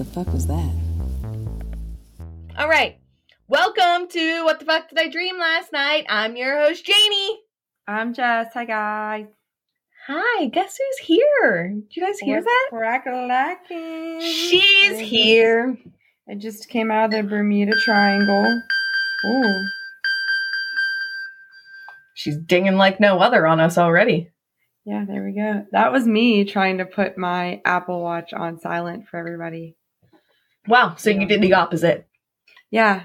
the fuck was that? All right. Welcome to What the Fuck Did I Dream Last Night? I'm your host, Jaynee. I'm Jess. Hi, guys. Hi, guess who's here? Did you guys hear that? Crack-a-lacking. She's I here. Just, I just came out of the Bermuda Triangle. Ooh. She's dinging like no other on us already. Yeah, there we go. That was me trying to put my Apple Watch on silent for everybody. Wow, so you did the opposite. Yeah.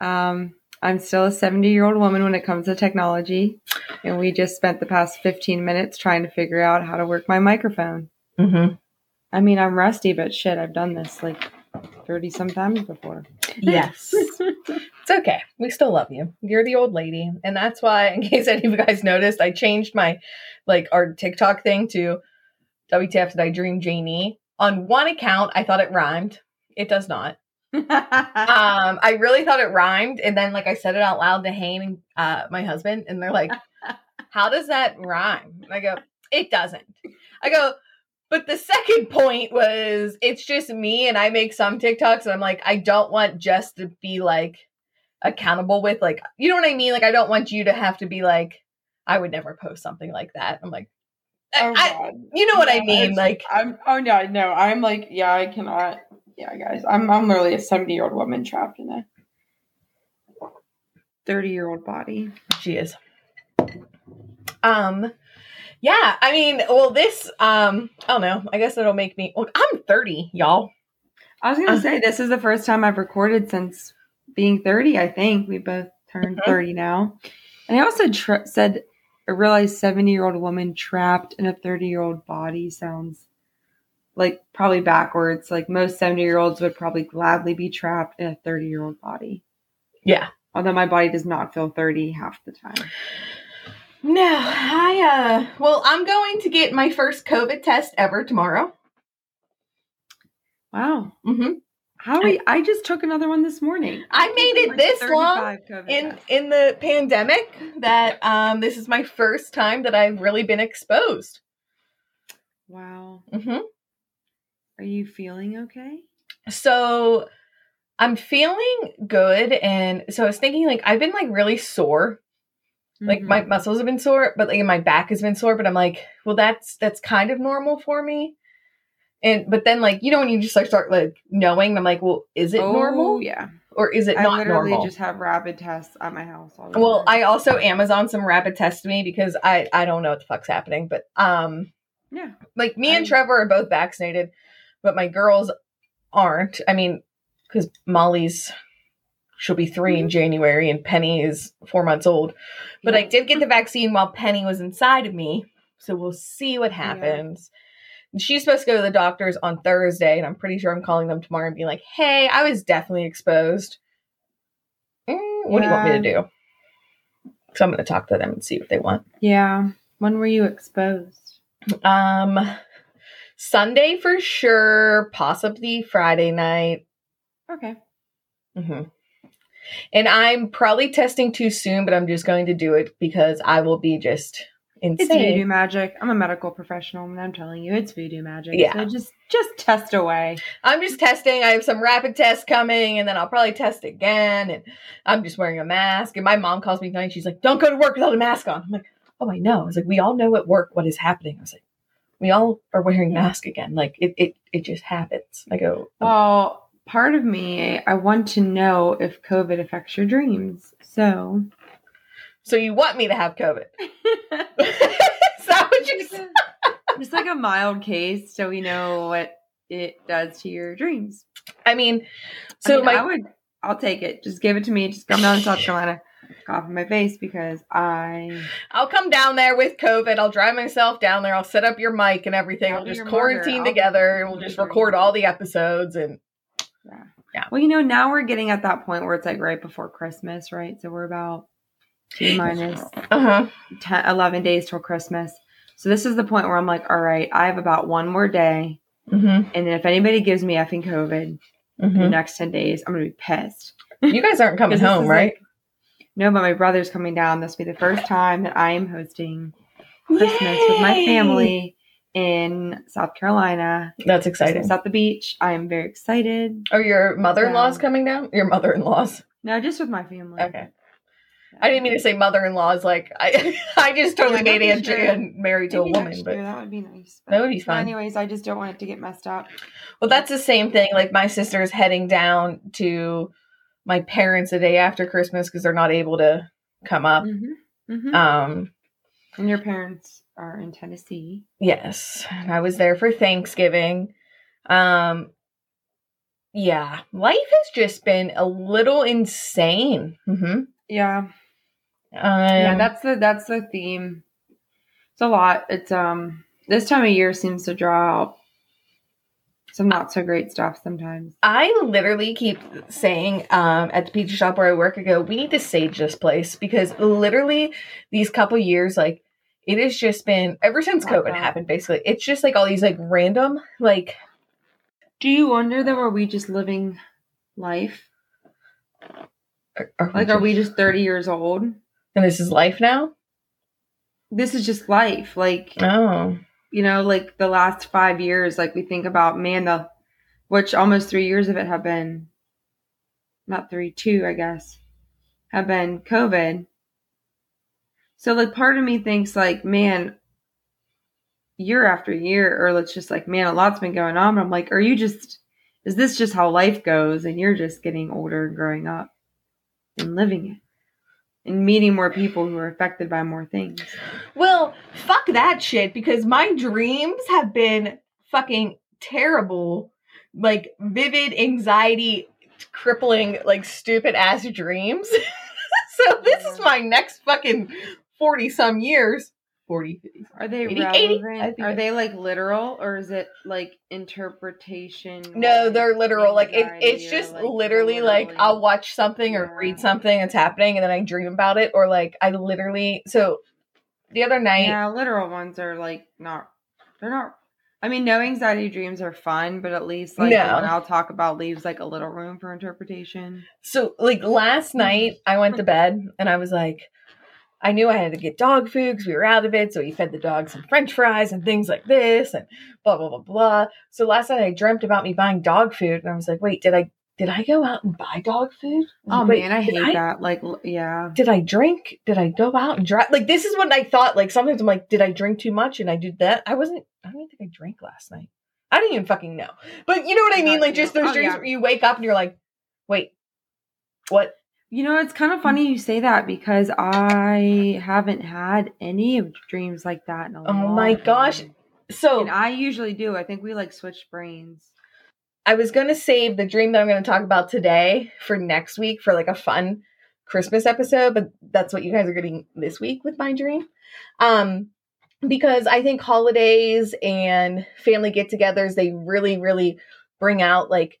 Um, I'm still a 70 year old woman when it comes to technology. And we just spent the past 15 minutes trying to figure out how to work my microphone. Mm-hmm. I mean, I'm rusty, but shit, I've done this like 30 sometimes before. Yes. it's okay. We still love you. You're the old lady. And that's why, in case any of you guys noticed, I changed my, like, our TikTok thing to WTF Did I Dream Jaynee. On one account, I thought it rhymed. It does not. um, I really thought it rhymed, and then like I said it out loud to Hayne and uh, my husband, and they're like, "How does that rhyme?" And I go, "It doesn't." I go, but the second point was it's just me, and I make some TikToks, and I'm like, I don't want just to be like accountable with like, you know what I mean? Like, I don't want you to have to be like, I would never post something like that. I'm like, Oh, I- you know what I mean? Like, I'm oh no, no, I'm like, yeah, I cannot yeah, guys. I'm I'm literally a 70 year old woman trapped in a 30 year old body. She is. Um yeah, I mean, well this um I don't know. I guess it'll make me well, I'm 30, y'all. I was gonna Uh. say this is the first time I've recorded since being 30, I think. We both turned Mhm. 30 now. And I also tr- said I realized 70 year old woman trapped in a 30 year old body sounds like probably backwards. Like most 70 year olds would probably gladly be trapped in a 30 year old body. Yeah. Although my body does not feel 30 half the time. No, I uh well, I'm going to get my first COVID test ever tomorrow. Wow. Mm-hmm. How are we, I just took another one this morning. I made it Like this long COVID in tests. in the pandemic that um this is my first time that I've really been exposed. Wow. Mm Mhm. Are you feeling okay? So I'm feeling good and so I was thinking like I've been like really sore like Mhm. my muscles have been sore but like my back has been sore but i'm like well that's that's kind of normal for me and but then like you know when you just like start like knowing i'm like well is it Oh, normal Yeah. or is it I not literally normal just have rapid tests at my house. All the well i also amazon some rapid tests to me because i i don't know what the fuck's happening but um yeah. like me and trevor are both vaccinated but my girls aren't i mean because molly's she'll be 3 in january and penny is four months old but I did get the vaccine while Penny was inside of me. So we'll see what happens. And She's supposed to go to the doctors on Thursday, and I'm pretty sure I'm calling them tomorrow and being like, hey, I was definitely exposed. Mm, what do you want me to do? So I'm going to talk to them and see what they want. Yeah. When were you exposed? Um, Sunday for sure, possibly Friday night. Okay. hmm And I'm probably testing too soon, but I'm just going to do it because I will be just It's insane. voodoo magic. I'm a medical professional, and I'm telling you, it's voodoo magic. Yeah. So just just test away. I'm just testing. I have some rapid tests coming, and then I'll probably test again. And I'm just wearing a mask. And my mom calls me tonight. She's like, "Don't go to work without a mask on." I'm like, "Oh, I know." I was like, "We all know at work what is happening." I was like, "We all are wearing masks again. Like it, it, it just happens." I go, "Oh, Well, part of me, I want to know if COVID affects your dreams. So. "So you want me to have COVID?" is that what you said? Just like a mild case, so we know what it does to your dreams. I mean, So so I, my I would, I'll take it. Just give it to me. Just come down to South Carolina, in my face because I. I'll come down there with COVID. I'll drive myself down there. I'll set up your mic and everything. I'll We'll just quarantine together, and we'll just record all the episodes and. Yeah. Yeah. Well, you know, now we're getting at that point where it's like right before Christmas, right? So we're about T minus Uh huh. 10, 11 days till Christmas. So this is the point where I'm like, all right, I have about one more day. Mm-hmm. And then if anybody gives me effing COVID in the next 10 days, I'm going to be pissed. You guys aren't coming home, right? like- no, but my brother's coming down. This will be the first time that I am hosting Christmas with my family in South Carolina. That's exciting. At the beach. I am very excited. Are your mother-in-laws Yeah. coming down? Your mother-in-laws. No, just with my family. Okay. I didn't mean to say mother-in-laws. Like I, I just totally made Andrea married to a woman, but year, that would be nice. that would be fun. anyways, I just don't want it to get messed up. Well, that's the same thing. Like my sister's heading down to my parents the day after Christmas because they're not able to come up. Mm-hmm. Mm-hmm. Um, and your parents are in Tennessee. yes, and I was there for Thanksgiving. Um, yeah, life has just been a little insane. Mm-hmm. Yeah. Um, yeah, that's the that's the theme. It's a lot. It's um this time of year seems to draw out some not so great stuff sometimes. I literally keep saying um, at the pizza shop where I work, I go, we need to sage this place because literally these couple years, like it has just been ever since Like COVID happened. Basically, it's just like all these like random like. Do you wonder though, are we just living life? Are, are Like, are we just thirty years old? And this is life now. This is just life. Like, Oh, you know, like the last five years, like we think about man, the which almost three years of it have been not three, two, I guess, have been COVID. So like part of me thinks like, man, year after year, or let's just like, man, a lot's been going on. I'm like, are you just is this just how life goes and you're just getting older and growing up and living it? And meeting more people who are affected by more things. well, fuck that shit because my dreams have been fucking terrible, like vivid anxiety, crippling, like stupid ass dreams. so this is my next fucking forty some years. 40, 50. Are they 80, 80? relevant? I think Are they like literal or is it like interpretation? No, like, they're literal. Like it, it's just like, literally like I'll watch something or Yeah. read something that's happening and then I dream about it or like I literally so the other night Yeah, literal ones are like not. They're not. I mean, no anxiety dreams are fun, but at least like the No. one I'll talk about leaves like a little room for interpretation. So, like last night, mm-hmm. I went to bed and I was like, I knew I had to get dog food because we were out of it. So, we fed the dog some french fries and things like this and blah, blah, blah, blah. So, last night I dreamt about me buying dog food and I was like, wait, did I. Did I go out and buy dog food? Oh wait, man, I hate that. Like, yeah, Did I drink? Did I go out and drive? Like this is what I thought. Like sometimes I'm like, did I drink too much and I did that? I wasn't. I don't even think I drank last night. I didn't even fucking know. But you know what I mean? Like just those Oh, dreams yeah. where you wake up and you're like, wait, what? You know it's kind of funny you say that because I haven't had any of dreams like that in a Oh my long gosh. So And I usually do. I think we like switch brains. I was going to save the dream that I'm going to talk about today for next week for like a fun Christmas episode, but that's what you guys are getting this week with my dream. Um because I think holidays and family get-togethers they really really bring out like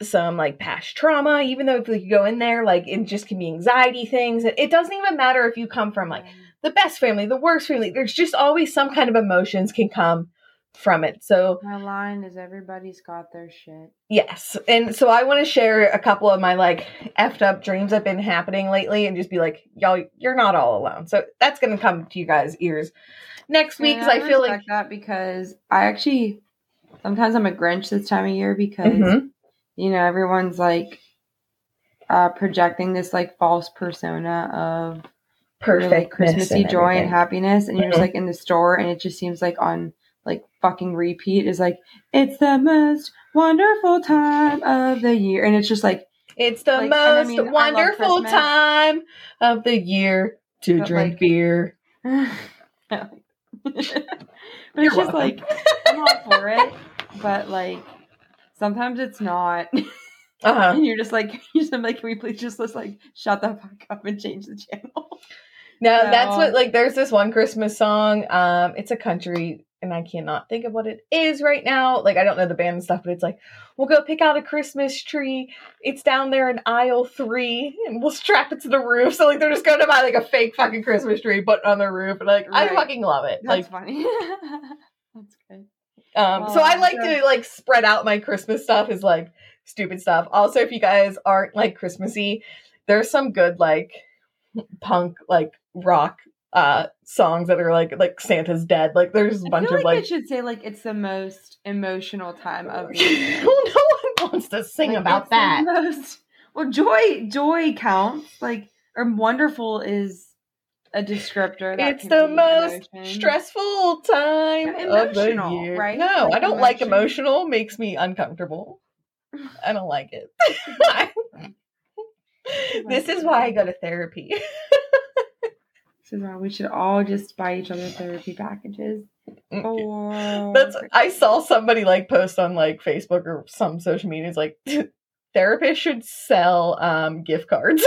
some like past trauma even though if you go in there like it just can be anxiety things it doesn't even matter if you come from like the best family the worst family there's just always some kind of emotions can come from it so My line is everybody's got their shit. Yes. And so I want to share a couple of my like effed up dreams that have been happening lately and just be like, y'all, you're not all alone. So that's going to come to you guys' ears next week because I feel like. that because I actually sometimes I'm a Grinch this time of year because Mhm. You know everyone's like uh projecting this like false persona of Perfect really Christmassy joy and happiness, and you're just Mhm. like in the store, and it just seems like on like fucking repeat is like it's the most wonderful time of the year, and it's just like It's the Like, and I most mean, wonderful time of the year to But, drink like- beer. but it's You're just welcome. like I'm all for it, but like sometimes it's not. Uh-huh. And you're just like, you're just like, can we please just let's like shut the fuck up and change the channel? No, So- that's what like there's this one Christmas song. Um it's a country and I cannot think of what it is right now. Like I don't know the band and stuff, but it's like we'll go pick out a Christmas tree. It's down there in aisle three and we'll strap it to the roof. So like they're just going to buy like a fake fucking Christmas tree, put it on the roof. And like I fucking love it. That's like funny. that's good. Um so I like yeah. to like spread out my Christmas stuff is like stupid stuff. Also if you guys aren't like Christmassy, there's some good like punk like rock uh songs that are like like Santa's dead. Like there's a bunch feel of like, like it should say like it's the most emotional time of the year. no one wants to sing Like, about that. most- well, joy, joy counts. Like, or wonderful is a descriptor. That It's the most emotion. stressful time Yeah, of the year. right? No, Like I don't like emotional. Makes me uncomfortable. I don't like it. this is why I go to therapy. This is why we should all just buy each other therapy packages. Or That's I saw somebody like post on like Facebook or some social media. It's like therapists should sell um gift cards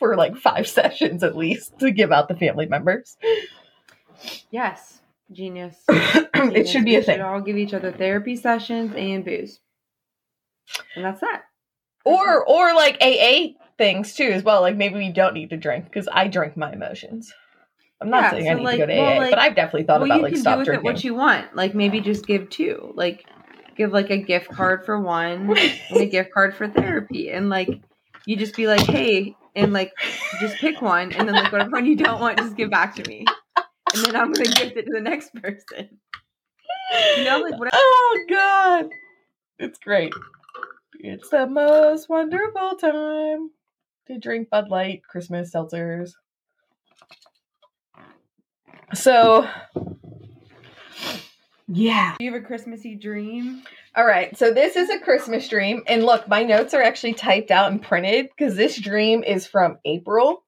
for like five sessions at least to give out the family members. yes, genius. it should be a We thing. Should all give each other therapy sessions and booze, and that's that. Or or like AA things too as well. Like maybe we don't need to drink because I drink my emotions. I'm not Yeah, saying I need like- to go to well, AA, like- but I've definitely thought well, about you like can stop drinking. it what you want. Like maybe just give two. Like give like a gift card for one and a gift card for therapy, and like you just be like, hey, and like just pick one, and then like whatever one you don't want, just give back to me, and then I'm gonna gift it to the next person. You know, like whatever. Oh god. It's great. It's the most wonderful time to drink Bud Light, Christmas seltzers. So yeah. Do you have a Christmassy dream? All right. So this is a Christmas dream and look, my notes are actually typed out and printed cuz this dream is from April.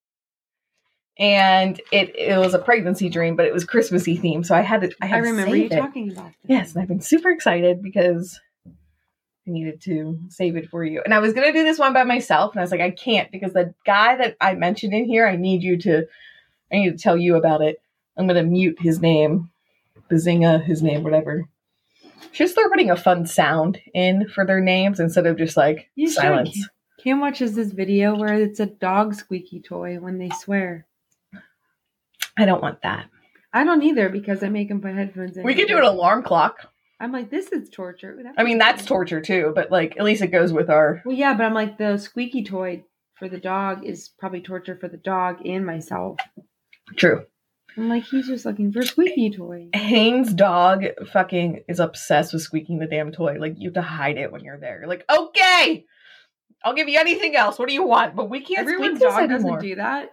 And it it was a pregnancy dream, but it was Christmassy themed, so I had to I, had I remember you it. talking about this. Yes, and I've been super excited because I needed to save it for you. And I was gonna do this one by myself, and I was like, I can't because the guy that I mentioned in here, I need you to I need to tell you about it. I'm gonna mute his name. Bazinga, his name, whatever. Just they're putting a fun sound in for their names instead of just like You should. silence. Cam watches this video where it's a dog squeaky toy when they swear. I don't want that. I don't either because I make them put headphones in. We could do an alarm clock. I'm like, this is torture. That I mean, that's torture too, but like at least it goes with our Well, yeah, but I'm like, the squeaky toy for the dog is probably torture for the dog and myself. true. I'm like, he's just looking for a squeaky toy. Hayne's dog fucking is obsessed with squeaking the damn toy. Like you have to hide it when you're there. You're like, okay, I'll give you anything else. What do you want? But we can't Everyone's squeak dog anymore. doesn't do that.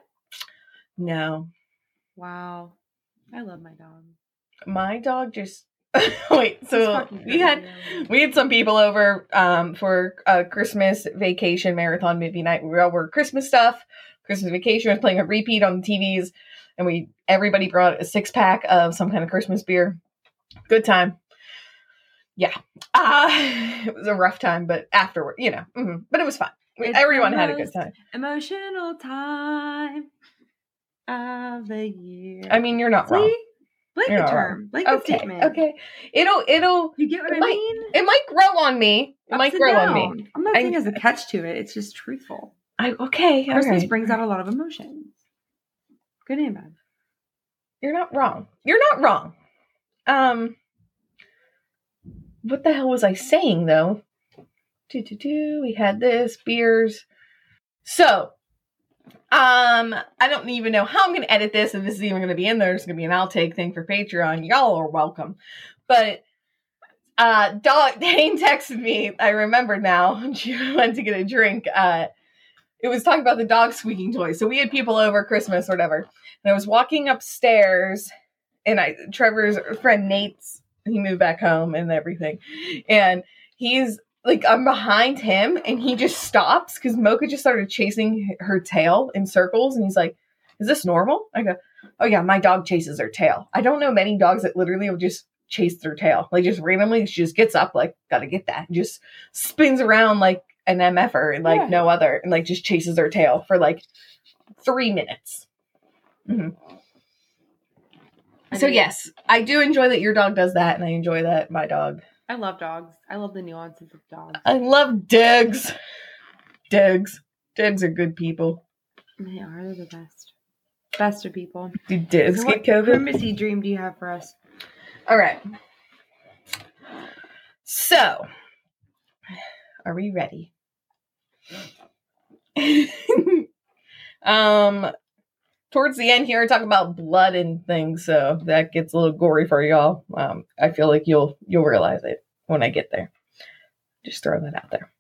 no, Wow. I love my dog. my dog just wait. So we had we had some people over um for a Christmas vacation marathon movie night. We all were Christmas stuff. Christmas vacation was playing a repeat on the TVs, and we everybody brought a six pack of some kind of Christmas beer. Good time. Yeah, uh, it was a rough time, but afterward, you know, mhm, but it was fun. It's Everyone had a good time. Emotional time of the year. I mean, you're not wrong. See? Blanket You're not term. like Okay, statement. okay. It'll it'll You get what I might- mean? it might grow on me. It might Ups and grow on me. I'm not saying there's a catch to it. It's just truthful. I okay. Christmas right. brings out a lot of emotions. Good and bad. You're not wrong. You're not wrong. Um, what the hell was I saying though? Do do do. We had this beers. So, um, I don't even know how I'm going to edit this, and this is even going to be in there. It's going to be an outtake thing for Patreon. Y'all are welcome. But uh, dog Dane texted me. I remember now. She went to get a drink. Uh, it was talking about the dog squeaking toy. So we had people over Christmas or whatever. And I was walking upstairs, and I Trevor's friend Nate's he moved back home and everything, and he's like I'm behind him, and he just stops because Mocha just started chasing her tail in circles, and he's like, "Is this normal?" I go, "Oh yeah, my dog chases her tail. I don't know many dogs that literally will just." chase their tail like just randomly she just gets up like gotta get that and just spins around like an mf'er like Yeah. no other and like just chases her tail for like three minutes Mhm. So yes, I do enjoy that your dog does that, and I enjoy that my dog. I love dogs. I love the nuances of dogs. I love dogs. Dogs. Dogs are good people. They are they're the best. Best of people. Do dogs So get what COVID? Christmassy dream do you have for us? All right. So, are we ready? um, towards the end here, I talk about blood and things, so that gets a little gory for y'all. Um, I feel like you'll you'll realize it when I get there. Just throw that out there.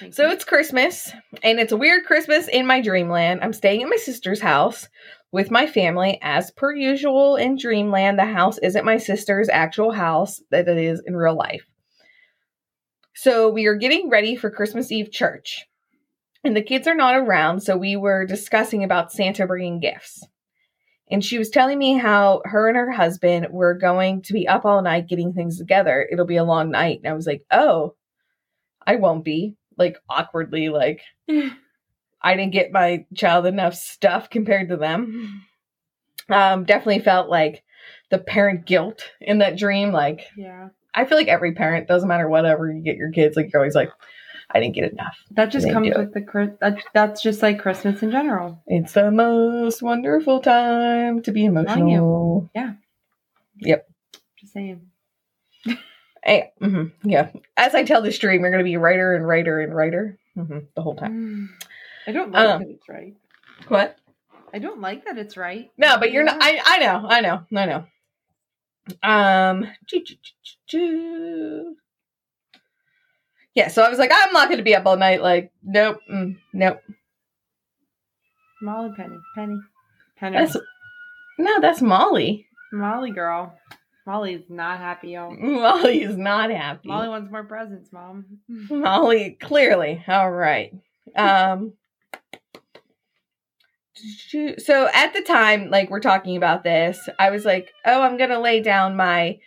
Thank So you. it's Christmas, and it's a weird Christmas in my dreamland. I'm staying at my sister's house with my family, as per usual in dreamland. The house isn't my sister's actual house, that it is in real life. So we are getting ready for Christmas Eve church, and the kids are not around. So we were discussing about Santa bringing gifts. And she was telling me how her and her husband were going to be up all night getting things together. It'll be a long night. And I was like, oh, I won't be. Like, awkwardly, like, I didn't get my child enough stuff compared to them. Um, definitely felt like the parent guilt in that dream. Like, yeah. I feel like every parent, doesn't matter whatever you get your kids, like, you're always like, I didn't get enough. That just comes with the Chris- that, that's just like Christmas in general. It's the most wonderful time to be emotional. you. Yep. Just saying. Hey, mhm, yeah. As I tell the stream, we're going to be writer and writer and writer hmm the whole time. Mm. I don't like Um, that it's right. What? I don't like that it's right. No, but you're not. I, I know. I know. I know. Um. choo, choo, choo. Yeah. So I was like, I'm not going to be up all night. Like, nope. Mm, nope. Molly Penny. Penny. Penny. That's no. That's Molly. Molly girl. Molly's not happy, y'all. Molly is not happy. Molly wants more presents, mom. Molly, clearly. All right. Um so at the time like we're talking about this, I was like, "Oh, I'm going to lay down my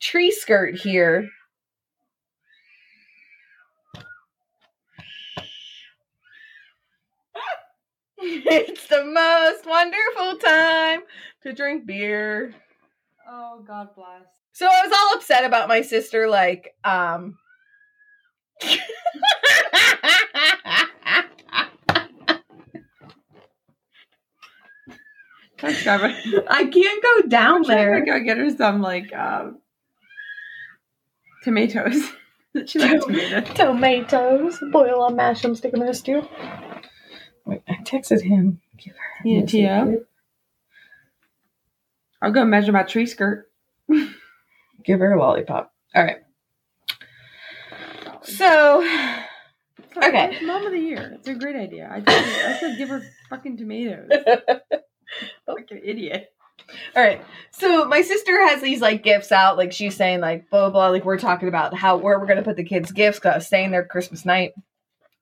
tree skirt here." it's the most wonderful time to drink beer. Oh, God bless. So I was all upset about my sister, like, um. Thanks, Trevor. I can't go down There. there. Go get her some like um, tomatoes. she likes tomatoes. Tomatoes, boil them, mash them, stick them in a stew. Wait, I texted him. Give her. a Yeah. Tia. I'll go measure my tree skirt. Give her a lollipop. All right. So, Okay. Mom of the year. It's a great idea. I, told I said give her fucking tomatoes. like an idiot. All right. So my sister has these like gifts out. Like she's saying like blah blah. blah. Like we're talking about how where we're gonna put the kids' gifts. Cause I was staying there Christmas night,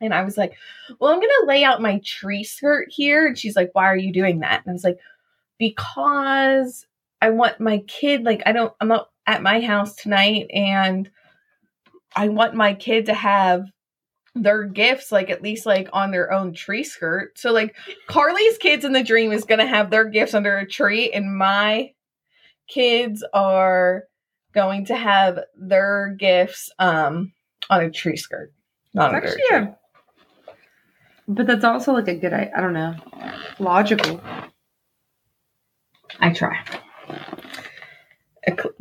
and I was like, "Well, I'm gonna lay out my tree skirt here." And she's like, "Why are you doing that?" And I was like, "Because I want my kid. Like I don't. I'm at my house tonight, and I want my kid to have." their gifts like at least like on their own tree skirt so like carly's kids in the dream is gonna have their gifts under a tree and my kids are going to have their gifts um on a tree skirt not It's under actually a tree. a, but that's also like a good. I, I don't know, logical. i try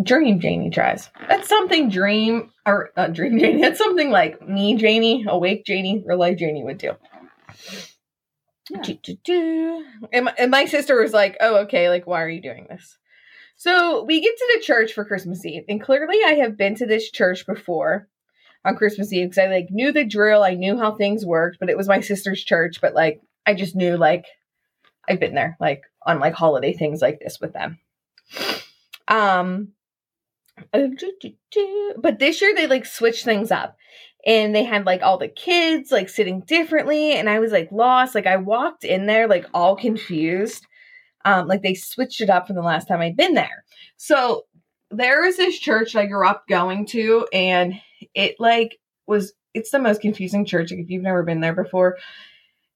dream jaynee tries that's something dream or uh, dream jaynee that's something like me jaynee awake jaynee real life jaynee would do Yeah. Do, do, do. And, my, and my sister was like, "Oh, okay. Like, why are you doing this?" So we get to the church for Christmas Eve, and clearly, I have been to this church before on Christmas Eve because I like knew the drill. I knew how things worked, but it was my sister's church. But like, I just knew like I've been there, like on like holiday things like this with them. Um, uh, but this year they like switched things up and they had like all the kids like sitting differently and i was like lost like i walked in there like all confused um like they switched it up from the last time i'd been there so there is this church i grew up going to and it like was it's the most confusing church if you've never been there before.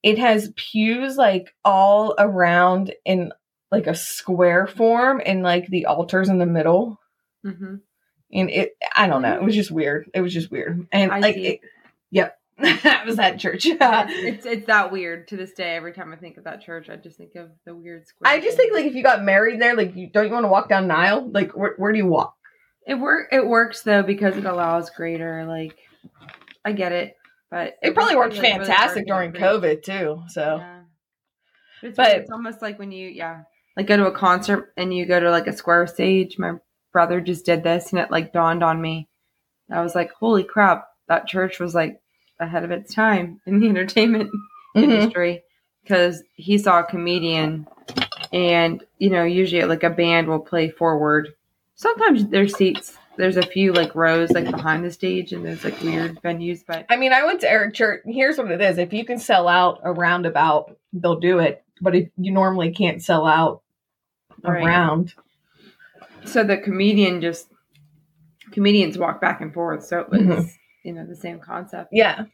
It has pews like all around in like a square form and like the altars in the middle. Mm-hmm. and it i don't know. It was just weird. It was just weird. And I like it, yep. That was that church. It's it's that weird to this day. Every time I think of that church, I just think of the weird square. i just think like if you got married there like you don't you want to walk down an aisle? Like where, where do you walk it work. It works though because it allows greater like. I get it, but it probably worked really fantastic hard during covid too so Yeah. It's, But- it's almost like when you, yeah, like go to a concert and you go to like a square stage. My brother just did this and it like dawned on me. I was like, holy crap, that church was like ahead of its time in the entertainment Mhm. industry because he saw a comedian and, you know, usually like a band will play forward. Sometimes there's seats, there's a few like rows like behind the stage and there's like weird venues, but I mean, I went to Eric Church. Here's what it is: if you can sell out a roundabout, they'll do it. But if you normally can't sell out Right. around, so the comedian just comedians walk back and forth so it was Mhm. you know the same concept yeah.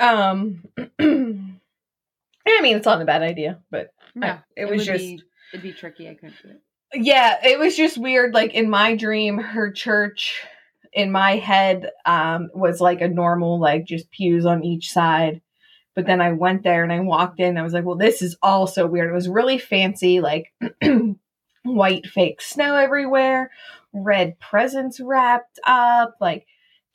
Um, I mean, it's not a bad idea, but yeah it was just be, it'd be tricky i couldn't do it yeah, it was just weird. Like in my dream, her church in my head um was like a normal, like just pews on each side. But then I went there and I walked in. And I was like, well, this is all so weird. It was really fancy, like white fake snow everywhere, red presents wrapped up, like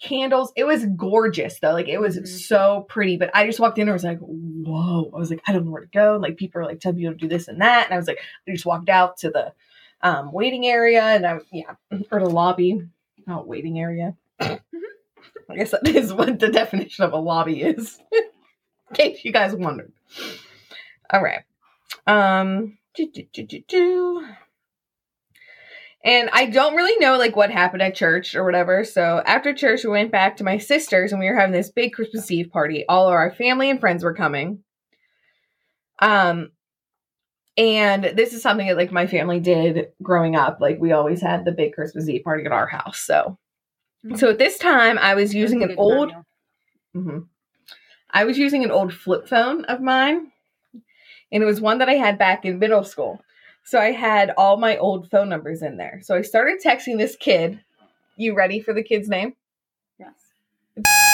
candles. It was gorgeous though. Like it was Mhm. so pretty. But I just walked in and was like, whoa. I was like, I don't know where to go. And like people are like telling me to do this and that. And I was like, I just walked out to the um, waiting area and I yeah, or the lobby. Oh, waiting area. I guess that is what the definition of a lobby is. In case you guys wondered. All right. Um do, do, do. And I don't really know like what happened at church or whatever. So after church we went back to my sister's and we were having this big Christmas Eve party. All of our family and friends were coming. Um and this is something that like my family did growing up. Like we always had the big Christmas Eve party at our house. So so at this time I was using an old time, hmm I was using an old flip phone of mine, and it was one that I had back in middle school. So I had all my old phone numbers in there. So I started texting this kid. You ready for the kid's name? yes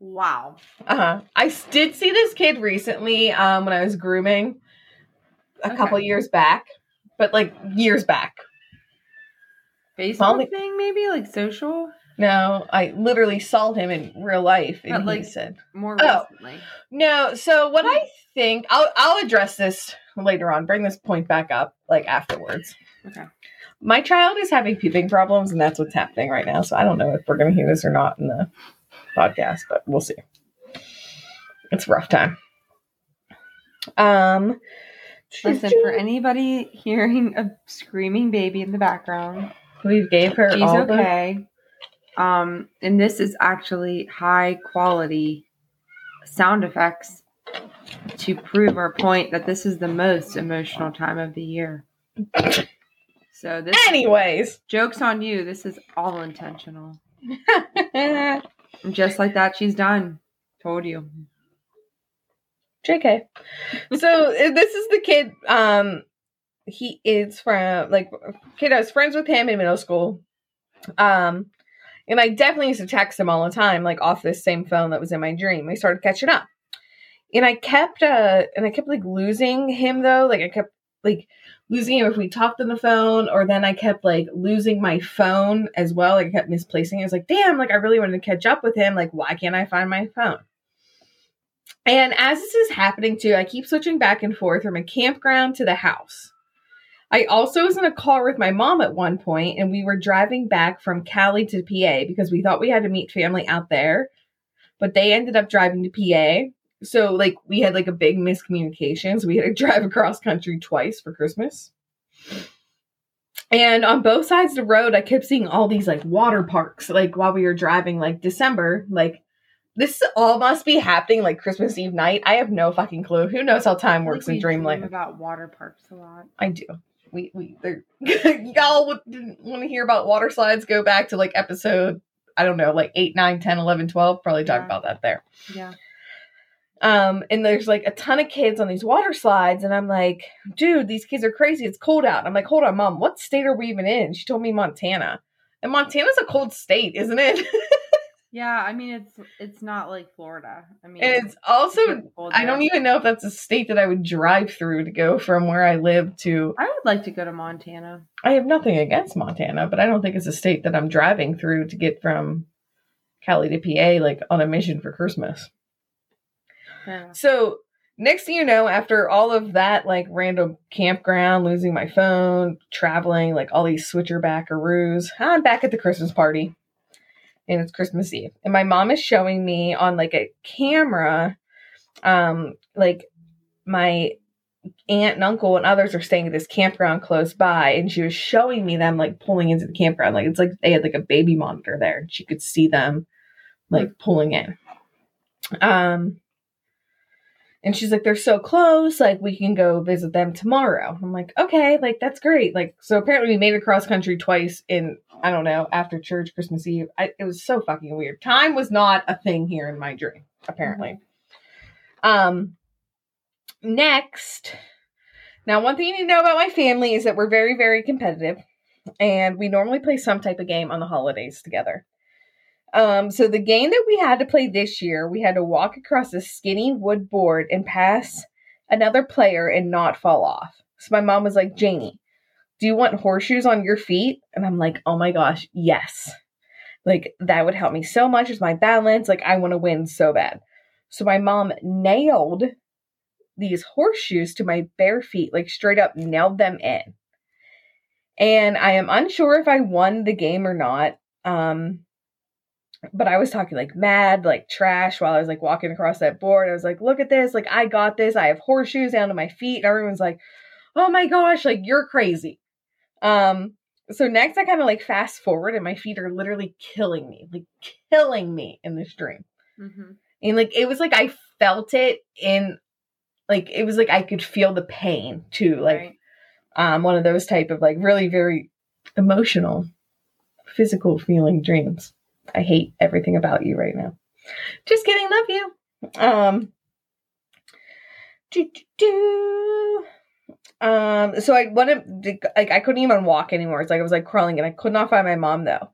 wow Uh huh. I did see this kid recently um, when I was grooming a Okay. couple years back, but like years back. facebook Only- thing maybe like social No, I literally saw him in real life, and he like- said, more Oh. recently No, so what I think I'll I'll address this later on. Bring this point back up like afterwards. Okay. My child is having peeping problems and that's what's happening right now. So I don't know if we're gonna hear this or not in the podcast, but we'll see. It's a rough time. Um listen for anybody hearing a screaming baby in the background we gave her she's all the okay um and this is actually high quality sound effects to prove our point that this is the most emotional time of the year so this anyways. jokes on you this is all intentional and just like that she's done told you JK. So uh, this is the kid. Um, he is from like kid. I was friends with him in middle school. Um, and I definitely used to text him all the time, like off this same phone that was in my dream. We started catching up, and I kept uh, and I kept like losing him though. Like I kept like losing him if we talked on the phone, or then I kept like losing my phone as well. Like I kept misplacing it. I was like, damn, like I really wanted to catch up with him. Like why can't I find my phone? And as this is happening too, I keep switching back and forth from a campground to the house. I also was in a car with my mom at one point, and we were driving back from Cali to PA because we thought we had to meet family out there, but they ended up driving to PA. So, like, we had like a big miscommunication. So, we had to drive across country twice for Christmas. And on both sides of the road, I kept seeing all these like water parks, like while we were driving, like December, like this all must be happening like Christmas Eve night. I have no fucking clue. Who knows how time works in we dream dreamland? about water parks a lot I do. We we y'all would want to hear about water slides? Go back to like episode I don't know, like 8, 9, 10, 11, 12. Probably talk Yeah. about that there. yeah Um, and there's like a ton of kids on these water slides, and I'm like, dude, these kids are crazy. It's cold out. I'm like, hold on, mom, what state are we even in? She told me Montana. And Montana's a cold state, isn't it? yeah i mean it's it's not like florida i mean and it's also cold I don't even know if that's a state that I would drive through to go from where I live to. i would like to go to montana I have nothing against Montana, but I don't think it's a state that I'm driving through to get from Cali to PA like on a mission for Christmas. So next thing you know, after all of that, like random campground, losing my phone, traveling, like all these switcher backaroos, I'm back at the Christmas party. And it's Christmas Eve. And my mom is showing me on like a camera, um, like my aunt and uncle and others are staying at this campground close by. And she was showing me them like pulling into the campground. Like it's like they had like a baby monitor there. And she could see them like pulling in. Um and she's like, they're so close, like we can go visit them tomorrow. I'm like, okay, like that's great. Like, so apparently we made it cross country twice in, I don't know, after church, Christmas Eve. I, it was so fucking weird. Time was not a thing here in my dream, apparently. Um, next, now one thing you need to know about my family is that we're very, very competitive, and we normally play some type of game on the holidays together. Um, so the game that we had to play this year, we had to walk across a skinny wood board and pass another player and not fall off. So my mom was like, Jaynee, do you want horseshoes on your feet? And I'm like, oh my gosh, yes. Like that would help me so much with my balance. Like I want to win so bad. So my mom nailed these horseshoes to my bare feet, like straight up nailed them in. And I am unsure if I won the game or not. Um, but I was talking like mad, like trash while I was like walking across that board. I was like, look at this. Like, I got this. I have horseshoes down to my feet. And everyone's like, oh my gosh, like you're crazy. Um, so next I kind of like fast forward and my feet are literally killing me, like killing me in this dream. Mm-hmm. And like it was like I felt it in like it was like I could feel the pain too. Like Right. um one of those type of like really very emotional physical feeling dreams i hate everything about you right now. Just kidding love you. Um um so i wanted like i couldn't even walk anymore. It's like i was like crawling and i could not find my mom though.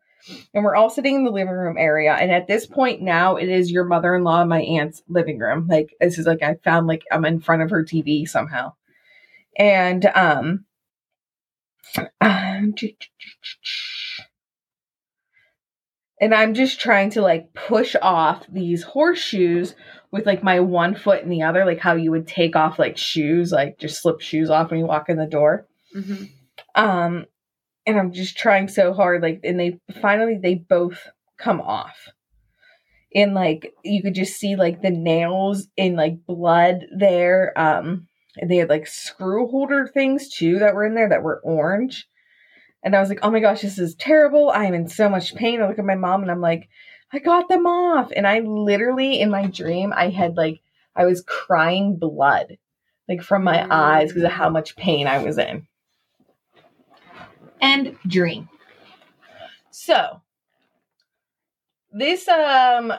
And we're all sitting in the living room area. And at this point now it is your mother-in-law and my aunt's living room. Like this is like i found like i'm in front of her tv somehow. And um um, and I'm just trying to like push off these horseshoes with like my one foot in the other, like how you would take off like shoes, like just slip shoes off when you walk in the door. Mm-hmm. Um, and I'm just trying so hard, like, and they finally they both come off. And like you could just see like the nails in like blood there. Um, and they had like screw holder things too that were in there that were orange. And I was like, oh my gosh, this is terrible. I am in so much pain. I look at my mom and I'm like, I got them off. And I literally, in my dream, I had like, I was crying blood, like from my eyes because of how much pain I was in. And dream. So, this, um,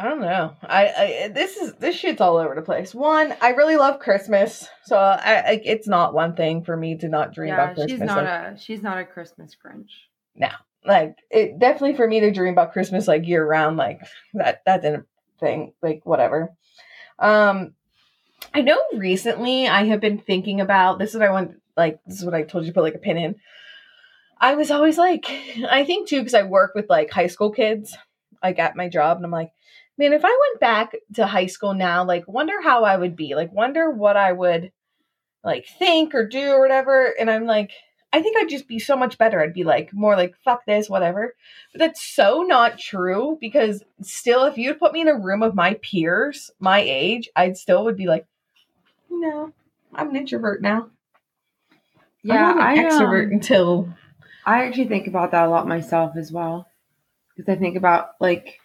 I don't know. I, I this is this shit's all over the place. One, I really love Christmas, so I, I it's not one thing for me to not dream Yeah, about Christmas. she's not like, a she's not a Christmas Grinch. No, like it definitely for me to dream about Christmas like year round, like that that didn't thing, like whatever. Um I know recently I have been thinking about this is what I want like this is what I told you to put like a pin in. I was always like I think too because I work with like high school kids like at my job and I'm like man if I went back to high school now like wonder how I would be like wonder what I would like think or do or whatever and I'm like I think I'd just be so much better. I'd be like more like fuck this, whatever. But that's so not true because still, if you'd put me in a room of my peers, my age, I'd still would be like, no, I'm an introvert now. Yeah, I'm not I an extrovert um, until I actually think about that a lot myself as well. Because I think about like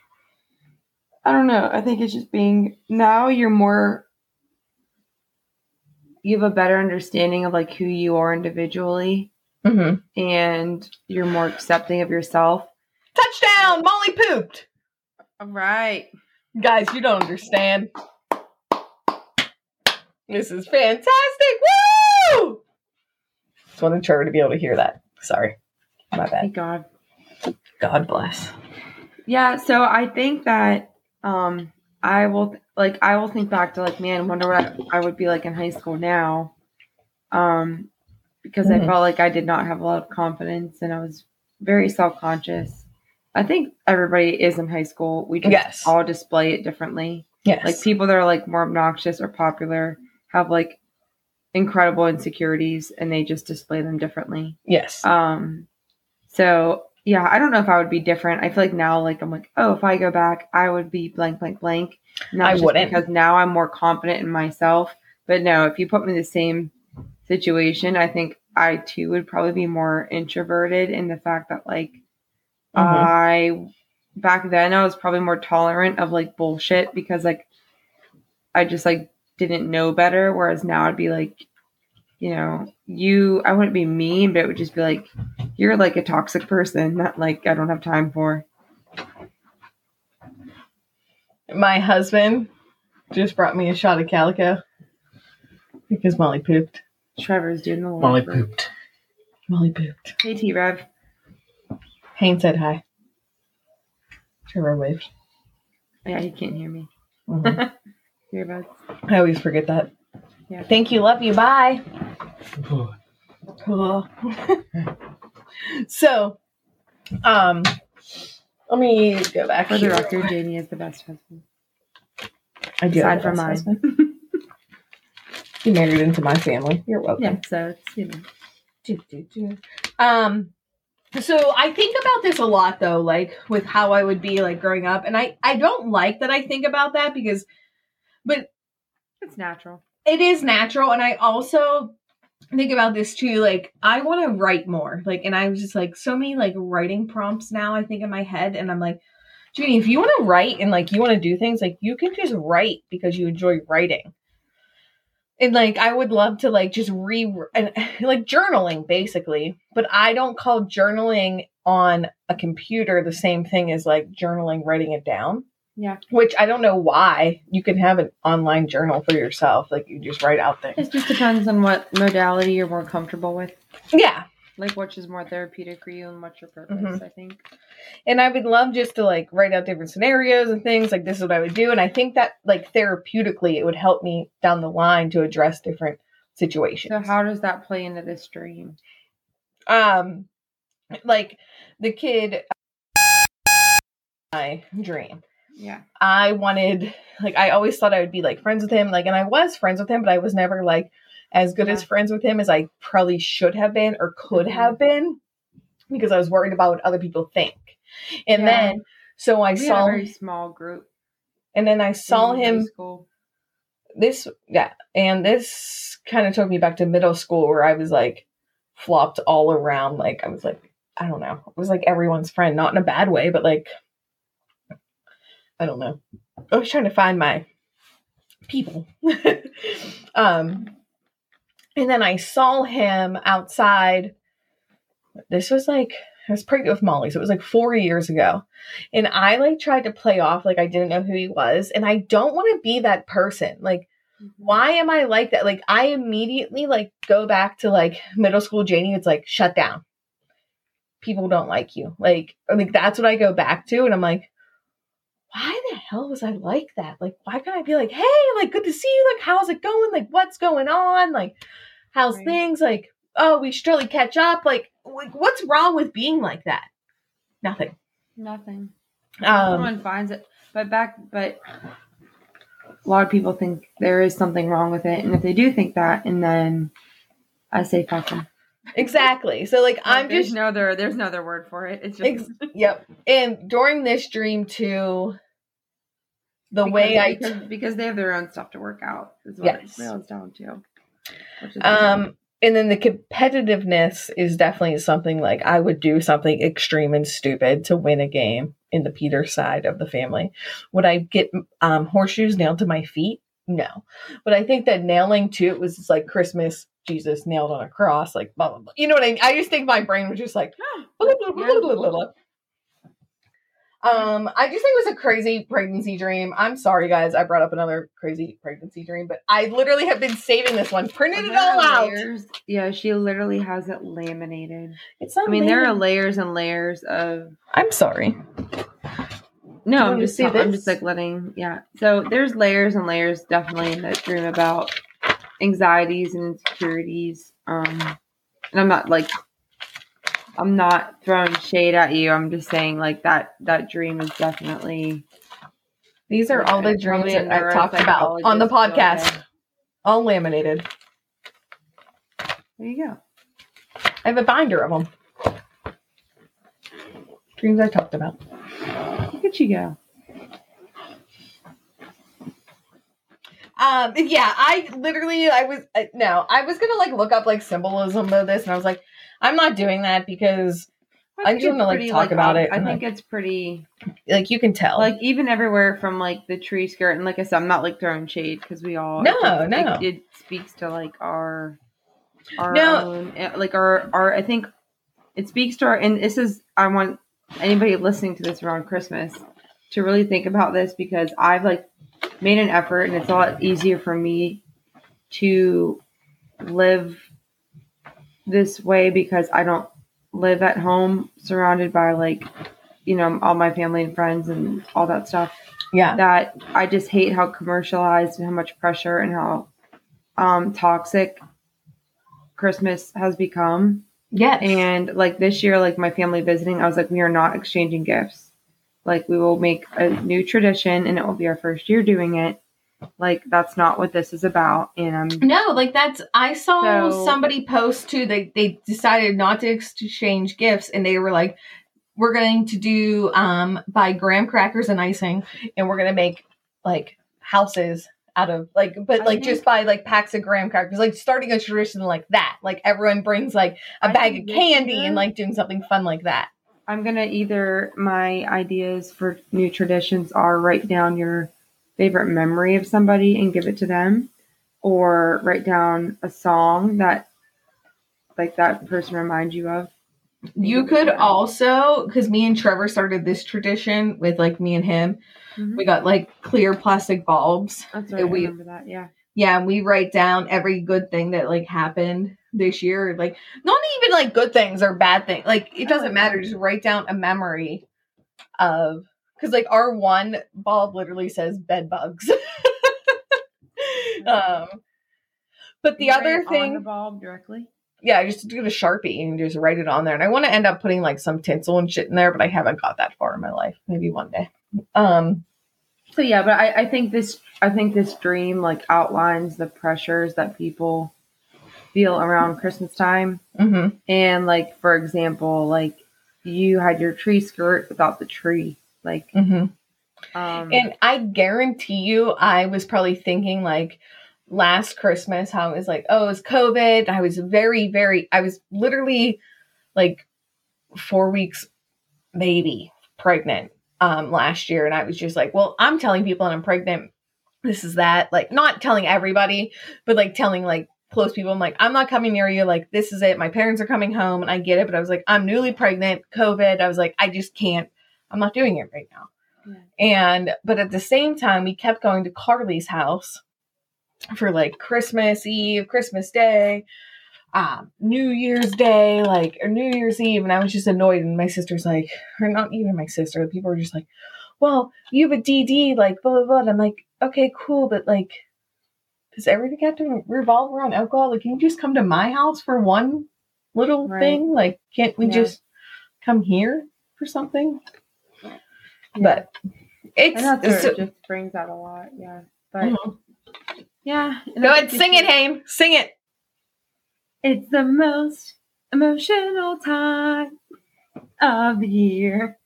I don't know, I think it's just being now you're more you have a better understanding of like who you are individually Mhm. and you're more accepting of yourself. touchdown. Molly pooped. All right. Guys, you don't understand. This is fantastic. Woo! Just wanted Trevor to be able to hear that. Sorry, my bad. Thank God. God bless. Yeah, so I think that um I will like I will think back to like man, wonder what I, I would be like in high school now. Um because I Mhm. felt like I did not have a lot of confidence and I was very self-conscious. I think everybody is in high school. We just Yes. all display it differently. Yes. Like people that are like more obnoxious or popular have like incredible insecurities and they just display them differently. yes. Um so yeah, I don't know if I would be different. I feel like now like I'm like, oh, if I go back, I would be blank blank blank. Not I wouldn't. because now I'm more confident in myself. But no, if you put me in the same situation, I think I too would probably be more introverted in the fact that like Mhm. I back then I was probably more tolerant of like bullshit because like I just like didn't know better. Whereas now I'd be like, you know, you I wouldn't be mean, but it would just be like, you're like a toxic person that like I don't have time for. My husband just brought me a shot of calico because Molly pooped. Trevor's doing the laundry. Molly work. pooped. Molly pooped. Hey T Rev. Hayne said hi. Trevor waved. Yeah, he can't hear me. Mhm. Hear about I always forget that. Yeah. Thank you. Love you. Bye. Cool. so, um, let me go back For the record, Jamie is the best husband. I do. Aside from mine. husband. You married into my family. You're welcome. Yeah, so it's you know. Do, do, do. Um, so I think about this a lot though, like with how I would be like growing up, and I I don't like that I think about that because, but It's natural. It is natural, and I also think about this too. Like I want to write more, like, and I was just like so many like writing prompts now. I think in my head, and I'm like. Judy, if you want to write and like you want to do things, like you can just write because you enjoy writing. And like I would love to like just re and like journaling basically, but I don't call journaling on a computer the same thing as like journaling writing it down. Yeah. Which I don't know why. You can have an online journal for yourself, like you just write out things. It just depends on what modality you're more comfortable with. Yeah. Like which is more therapeutic for you and what's your purpose, Mhm. I think. And I would love just to like write out different scenarios and things like this is what I would do. And I think that like therapeutically it would help me down the line to address different situations. So how does that play into this dream? um like the kid my dream Yeah. i wanted like i always thought i would be like friends with him like and i was friends with him but i was never like as good as friends with him as i probably should have been or could Mhm. have been because i was worried about what other people think and Yeah. then so i We saw a very small group. and then i saw him School. this yeah and this kind of took me back to middle school where i was like flopped all around like i was like i don't know it was like everyone's friend not in a bad way but like i don't know i was trying to find my people um and then i saw him outside this was like I was pregnant with Molly, so it was like four years ago. And I like tried to play off like I didn't know who he was. And I don't want to be that person. Like, why am I like that? Like I immediately like go back to like middle school Jaynee. It's like shut down. People don't like you. Like like that's what I go back to, and I'm like, why the hell was I like that? Like why can't I be like, hey, like good to see you. Like how's it going? Like what's going on? Like how's Right. things? Like oh, we should really catch up. Like like what's wrong with being like that? Nothing. Nothing. Um, Everyone finds it. But back but a lot of people think there is something wrong with it. And if they do think that and then I say fuck them. exactly. So like I'm there's just no other there's no other word for it. It's just Ex- Yep. And during this dream too, the because, way I because, because they have their own stuff to work out is what Yes. it boils down to. Um and then the competitiveness is definitely something like I would do something extreme and stupid to win a game in the Peter side of the family. Would I get um horseshoes nailed to my feet? No. But I think that nailing too it was just like Christmas Jesus nailed on a cross, like blah blah blah. You know what I mean? I just think my brain was just like blah, blah, blah, blah, blah, blah, blah. Um, I just think it was a crazy pregnancy dream. I'm sorry, guys. I brought up another crazy pregnancy dream, but I literally have been saving this one, printed it all out. layers. Yeah, she literally has it laminated. It's not. I mean, there are layers and layers of. I'm sorry. No, I'm just see I'm just like letting. Yeah. So there's layers and layers definitely in that dream about anxieties and insecurities. Um, and I'm not like. I'm not throwing shade at you. I'm just saying like that that dream is definitely These are all the dreams that I've talked about on the podcast, all laminated. There you go. I have a binder of them. Dreams I talked about. Look at you go. Um, yeah, I literally, I was uh, no, I was gonna like look up like symbolism of this, and I was like, I'm not doing that because I'm just wanna, like, pretty, talk about it I think it's pretty like you can tell. like even everywhere from like the tree skirt and like I said, I'm not like throwing shade because we all No, it no. It, it speaks to like our our No. own eh, like our our I think it speaks to our and this is I want anybody listening to this around Christmas to really think about this because I've like made an effort and it's a lot easier for me to live this way because I don't live at home surrounded by like you know all my family and friends and all that stuff yeah, that I just hate how commercialized and how much pressure and how um toxic Christmas has become. yes, And like this year, like my family visiting, I was like, we are not exchanging gifts. Like we will make a new tradition and it will be our first year doing it. Like that's not what this is about. And I'm No, like that's I saw So- somebody post too. They they decided not to exchange gifts, and they were like, "We're going to do um buy graham crackers and icing, and we're gonna make like houses out of like, but I like just buy like packs of graham crackers, like starting a tradition like that. Like everyone brings like a I bag of candy and like doing something fun like that. I'm gonna either my ideas for new traditions are write down your favorite memory of somebody and give it to them, or write down a song that like that person reminds you of. You could also, because me and Trevor started this tradition with like me and him. Mhm. We got like clear plastic bulbs That's right. I we- remember that. Yeah. Yeah, and we write down every good thing that like happened this year. Like not even like good things or bad things. Like it doesn't matter. Just write down a memory of because like our one bulb literally says bed bugs. um but the other on thing the bulb directly. yeah, I just do the sharpie and just write it on there. And I want to end up putting like some tinsel and shit in there, but I haven't got that far in my life. Maybe one day. Um So yeah, but I, I think this I think this dream like outlines the pressures that people feel around Christmas time. mhm. And like for example, like you had your tree skirt without the tree. Like Mhm. um And I guarantee you, I was probably thinking like last Christmas, how it was like, oh, it's COVID. I was very, very, I was literally like four weeks, maybe pregnant um last year. And I was just like, well, I'm telling people and I'm pregnant. This is that. Like, not telling everybody, but like telling like close people. I'm like, I'm not coming near you. Like, this is it. My parents are coming home and I get it. But I was like, I'm newly pregnant, COVID. I was like, I just can't, I'm not doing it right now. And but at the same time, we kept going to Carly's house for like Christmas Eve, Christmas Day, um, New Year's Day, like or New Year's Eve, and I was just annoyed. And my sister's like, or not even my sister, people were just like, "Well, you have a DD, like blah blah blah." And I'm like, "Okay, cool, but like." Does everything have to revolve around alcohol? Like, can you just come to my house for one little Right. thing? Like, can't we Yeah. just come here for something? But it's where so- it just brings out a lot, yeah. But Mhm. yeah. Go ahead, sing it's it, Hayne. Sing it. It's the most emotional time of the year.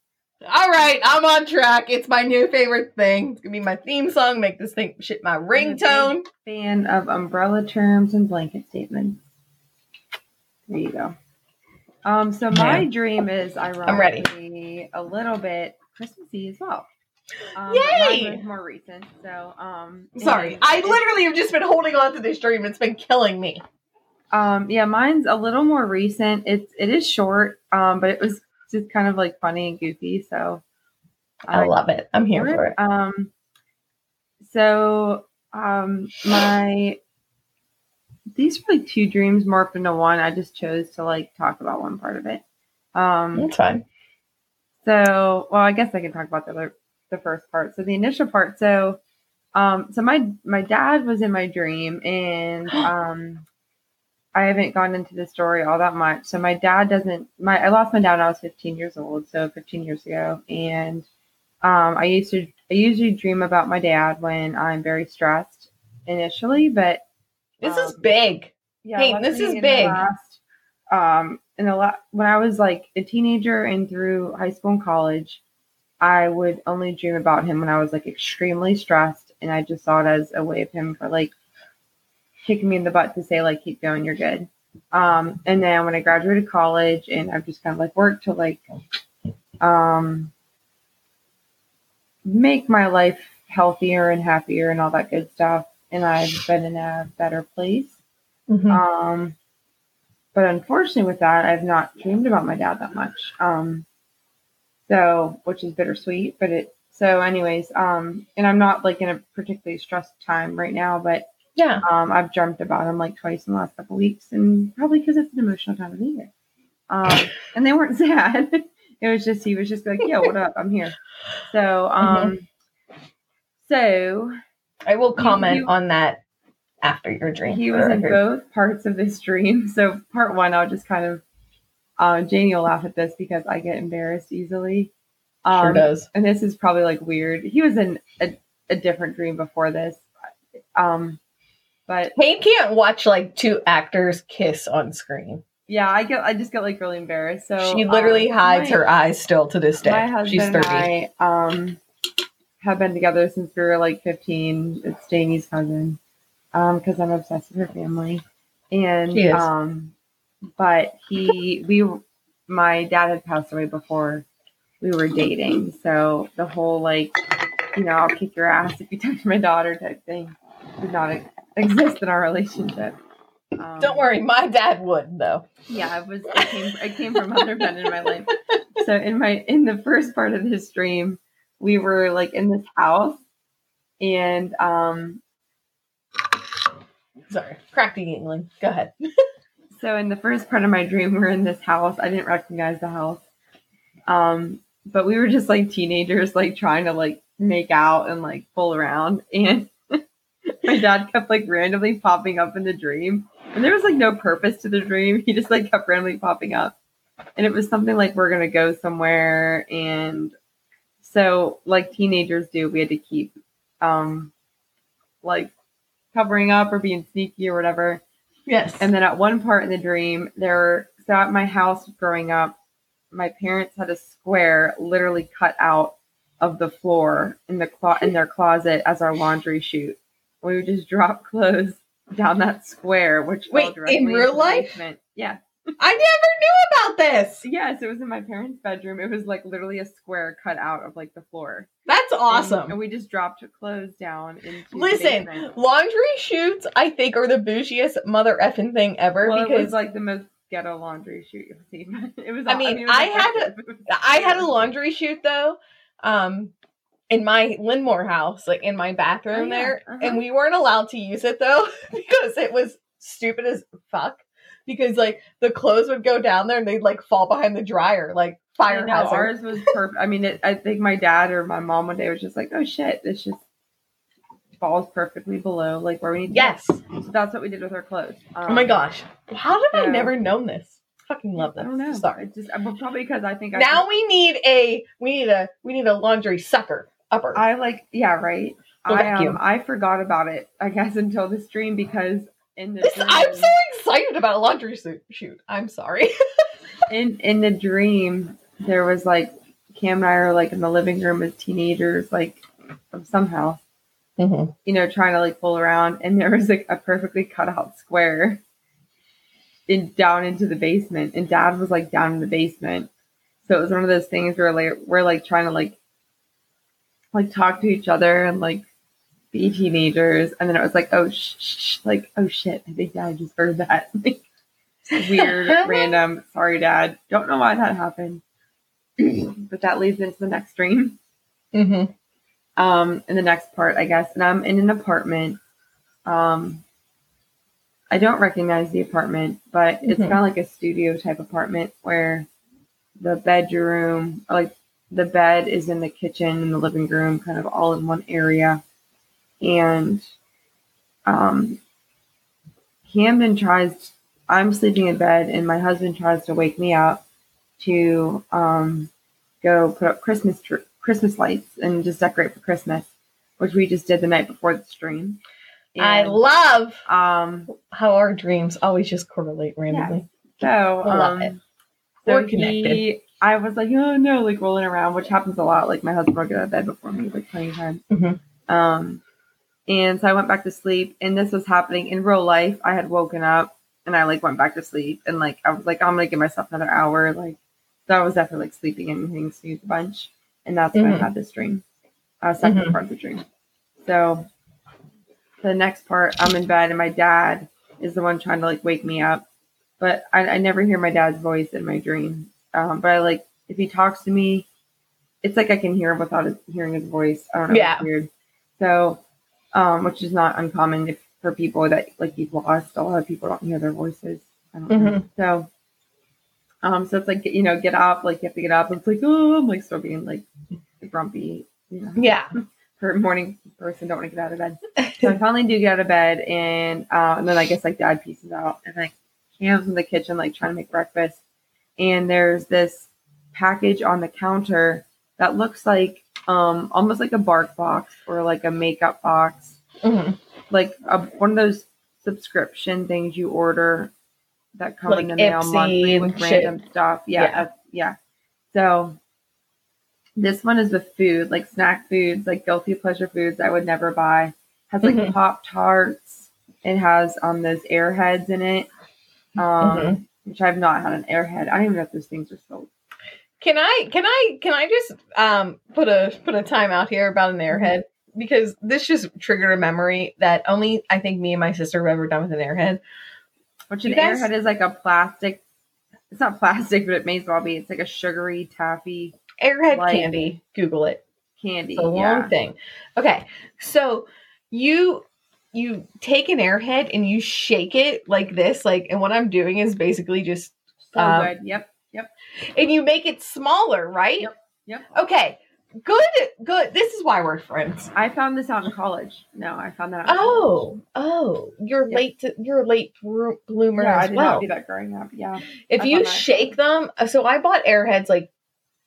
All right, I'm on track. It's my new favorite thing. It's gonna be my theme song. Make this thing shit my ringtone. Fan of umbrella terms and blanket statements. There you go. Um, so my Yeah. dream is ironically a little bit Christmassy as well. Um, Yay! More recent, so um. Sorry, I literally have just been holding on to this dream. It's been killing me. Um, yeah, mine's a little more recent. It's it is short, um, but it was just kind of like funny and goofy. So I love it. I'm here for it. Um, so um, my these were like two dreams morphed into one. I just chose to like talk about one part of it. Um, That's fine. so, well, I guess I can talk about the other, the first part. So the initial part. So, um, so my my dad was in my dream, and um, I haven't gone into the story all that much. So my dad doesn't. My I lost my dad when I was 15 years old. So 15 years ago, and um, I used to I usually dream about my dad when I'm very stressed initially, but This is Um, big. yeah, Hey, this is big. last- um, in the la- when I was like a teenager and through high school and college, I would only dream about him when I was like extremely stressed, and I just saw it as a way of him for like kicking me in the butt to say like keep going, you're good. Um, and then when I graduated college, and I've just kind of like worked to like um make my life healthier and happier and all that good stuff, and I've been in a better place. Mhm. Um, but unfortunately, with that, I've not dreamed about my dad that much. Um, so which is bittersweet. But it so, anyways, um, and I'm not like in a particularly stressed time right now, but yeah. um, I've dreamt about him like twice in the last couple weeks, and probably because it's an emotional time of the year. Um, and they weren't sad. it was just he was just like, "Yo, what up? I'm here." So, um, so I will comment you- on that after your dream. he was in both parts of this dream. So part one, I'll just kind of uh, Jaynee will laugh at this because I get embarrassed easily. Um, Sure does. and this is probably like weird. He was in a, a different dream before this. Um, but Kate can't watch like two actors kiss on screen. yeah, I get I just get like really embarrassed. So she literally um, hides my- her eyes still to this day. My husband She's 30. and I um, have been together since we were like 15. It's Jaynee's cousin Um, because I'm obsessed with her family. And She is. um, but he, we, my dad had passed away before we were dating. So the whole like, you know, I'll kick your ass if you touch my daughter type thing did not exist in our relationship. Um, Don't worry, my dad would though. yeah, it was. It came. It came from other men in my life. So in my in the first part of this dream, we were like in this house, and um, Sorry, crack the. Go ahead. so in the first part of my dream, we are in this house. I didn't recognize the house, um, but we were just like teenagers, like trying to like make out and like pull around, and my dad kept like randomly popping up in the dream, and there was like no purpose to the dream. He just like kept randomly popping up, and it was something like we're gonna go somewhere, and so like teenagers do, we had to keep um like covering up or being sneaky or whatever. Yes. And then at one part in the dream, there so at my house growing up, my parents had a square literally cut out of the floor in the clo- in their closet as our laundry chute. We would just drop clothes down that square, which Wait, in real life? basement. Yeah. I never knew about this. Yes, it was in my parents' bedroom. It was like literally a square cut out of like the floor. That's awesome. And, we just dropped clothes down into Listen, laundry chutes, I think, are the bougiest mother effing thing ever Well, it because was like the most ghetto laundry chute you'll see. It was. I mean, it was I had was- I had a laundry chute though, um, in my Linmore house, like in my bathroom Oh, yeah. there, Uh-huh. and we weren't allowed to use it though because it was stupid as fuck. Because like the clothes would go down there and they'd like fall behind the dryer, like fire know, hazard. ours was perfect. I mean, it, I think my dad or my mom one day was just like, "Oh shit, this just falls perfectly below like where we need." to yes. go." so that's what we did with our clothes. Oh my Um, gosh, how have I never known this? Fucking love this. I don't know. Sorry. Just well, probably because I think I Now we need a we need a we need a laundry sucker upper. I like yeah right. I um I forgot about it. I guess until this dream because in the This- dream, I'm so excited about a laundry suit shoot. I'm sorry. in in the dream there was like Cam and I are like in the living room as teenagers like from some house Mm-hmm. you know, trying to like pull around, and there was like a perfectly cut out square in down into the basement, and Dad was like down in the basement. So it was one of those things where like we're like trying to like like talk to each other and like be teenagers, and then it was like oh like oh shit, I think Dad just heard that. Like, weird, random. Sorry, Dad. Don't know why that happened, but that leads into the next dream Mm-hmm. um in the next part i guess and i'm in an apartment um i don't recognize the apartment but it's Mhm. kind of like a studio type apartment where the bedroom or like the bed is in the kitchen and the living room kind of all in one area and um camden tries i'm sleeping in bed and my husband tries to wake me up to um go put up christmas tr- Christmas lights and just decorate for Christmas, which we just did the night before the stream. I love um how our dreams always just correlate randomly. so I love um it. so We're connected. he I was like, oh no, like rolling around, which happens a lot. Like my husband will out of bed before me, like plenty of times. Mhm. Um, and so I went back to sleep, and this was happening in real life. I had woken up, and I like went back to sleep, and like I was like, I'm gonna give myself another hour. Like, so I was definitely like sleeping and hitting snooze a bunch, and that's when Mhm. I had this dream. Uh, 2nd Mhm. part of the dream. So the next part, I'm in bed, and my dad is the one trying to like wake me up, but I, I never hear my dad's voice in my dream. Um, but I like if he talks to me, it's like I can hear him without his, hearing his voice. I don't know. Yeah. It's weird. So, um, which is not uncommon if, for people that like you've lost. A lot of people don't hear their voices. I don't know. So, um, so it's like you know, get up. Like you have to get up. It's like oh, I'm like still being like grumpy. You know, Yeah. for morning person, don't want to get out of bed. So I finally do get out of bed, and uh, and then I guess like dad pieces out, and like Cam's in the kitchen like trying to make breakfast, and there's this package on the counter that looks like um almost like a bark box or like a makeup box, Mhm. like a, one of those subscription things you order that come in Like the mail Ipsy monthly with shit. random stuff. Yeah, Yeah. uh, yeah. So this one is with food, like snack foods, like guilty pleasure foods I would never buy. Has like Mhm. Pop Tarts. It has um those airheads in it. Um Mhm. Which I've not had an airhead. I don't even know if those things are sold. Can I can I can I just um put a put a time out here about an airhead because this just triggered a memory that only I think me and my sister have ever done with an airhead. Which an guys- airhead is like a plastic it's not plastic, but it may as well be. It's like a sugary taffy Airhead Like- candy. Google it. candy. It's a long yeah. thing. Okay, so you you take an airhead and you shake it like this, like, and what I'm doing is basically just, So Um, good. Yep. Yep. And you make it smaller, right? Yep, yep. Okay, good, good. This is why we're friends. I found this out in college. No, I found that out. Oh, oh, you're Yeah. late. To, you're a late bloomer Yeah, I as did well. not do that growing up. Yeah. If I you shake them, uh, so I bought airheads like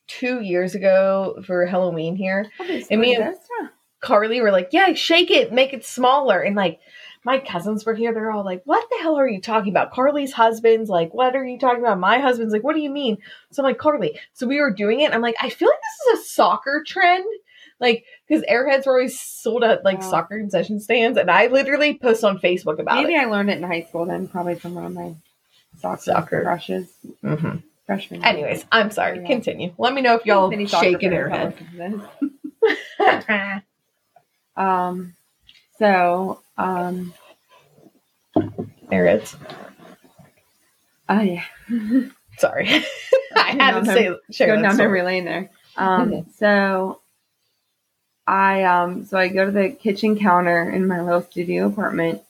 two years ago for Halloween here. And me and-. Carly were like, "Yeah, shake it, make it smaller." And like my cousins were here, they're all like, "What the hell are you talking about?" Carly's husband's like, "What are you talking about?" My husband's like, "What do you mean?" So I'm like, "Carly." So we were doing it. I'm like, I feel like this is a soccer trend. Like, because airheads were always sold at like Wow. soccer concession stands, and I literally post on Facebook about Maybe it. Maybe I learned it in high school then, probably from one of my soccer, Soccer. crushes. hmm Freshman. Anyways, I'm sorry. Yeah. Continue. Let me know if y'all shake an airhead. probably listens to this. Um, so, um, there Airheads. oh yeah, Sorry, I had to say share go down story. memory lane there. Um, so I um, so I go to the kitchen counter in my little studio apartment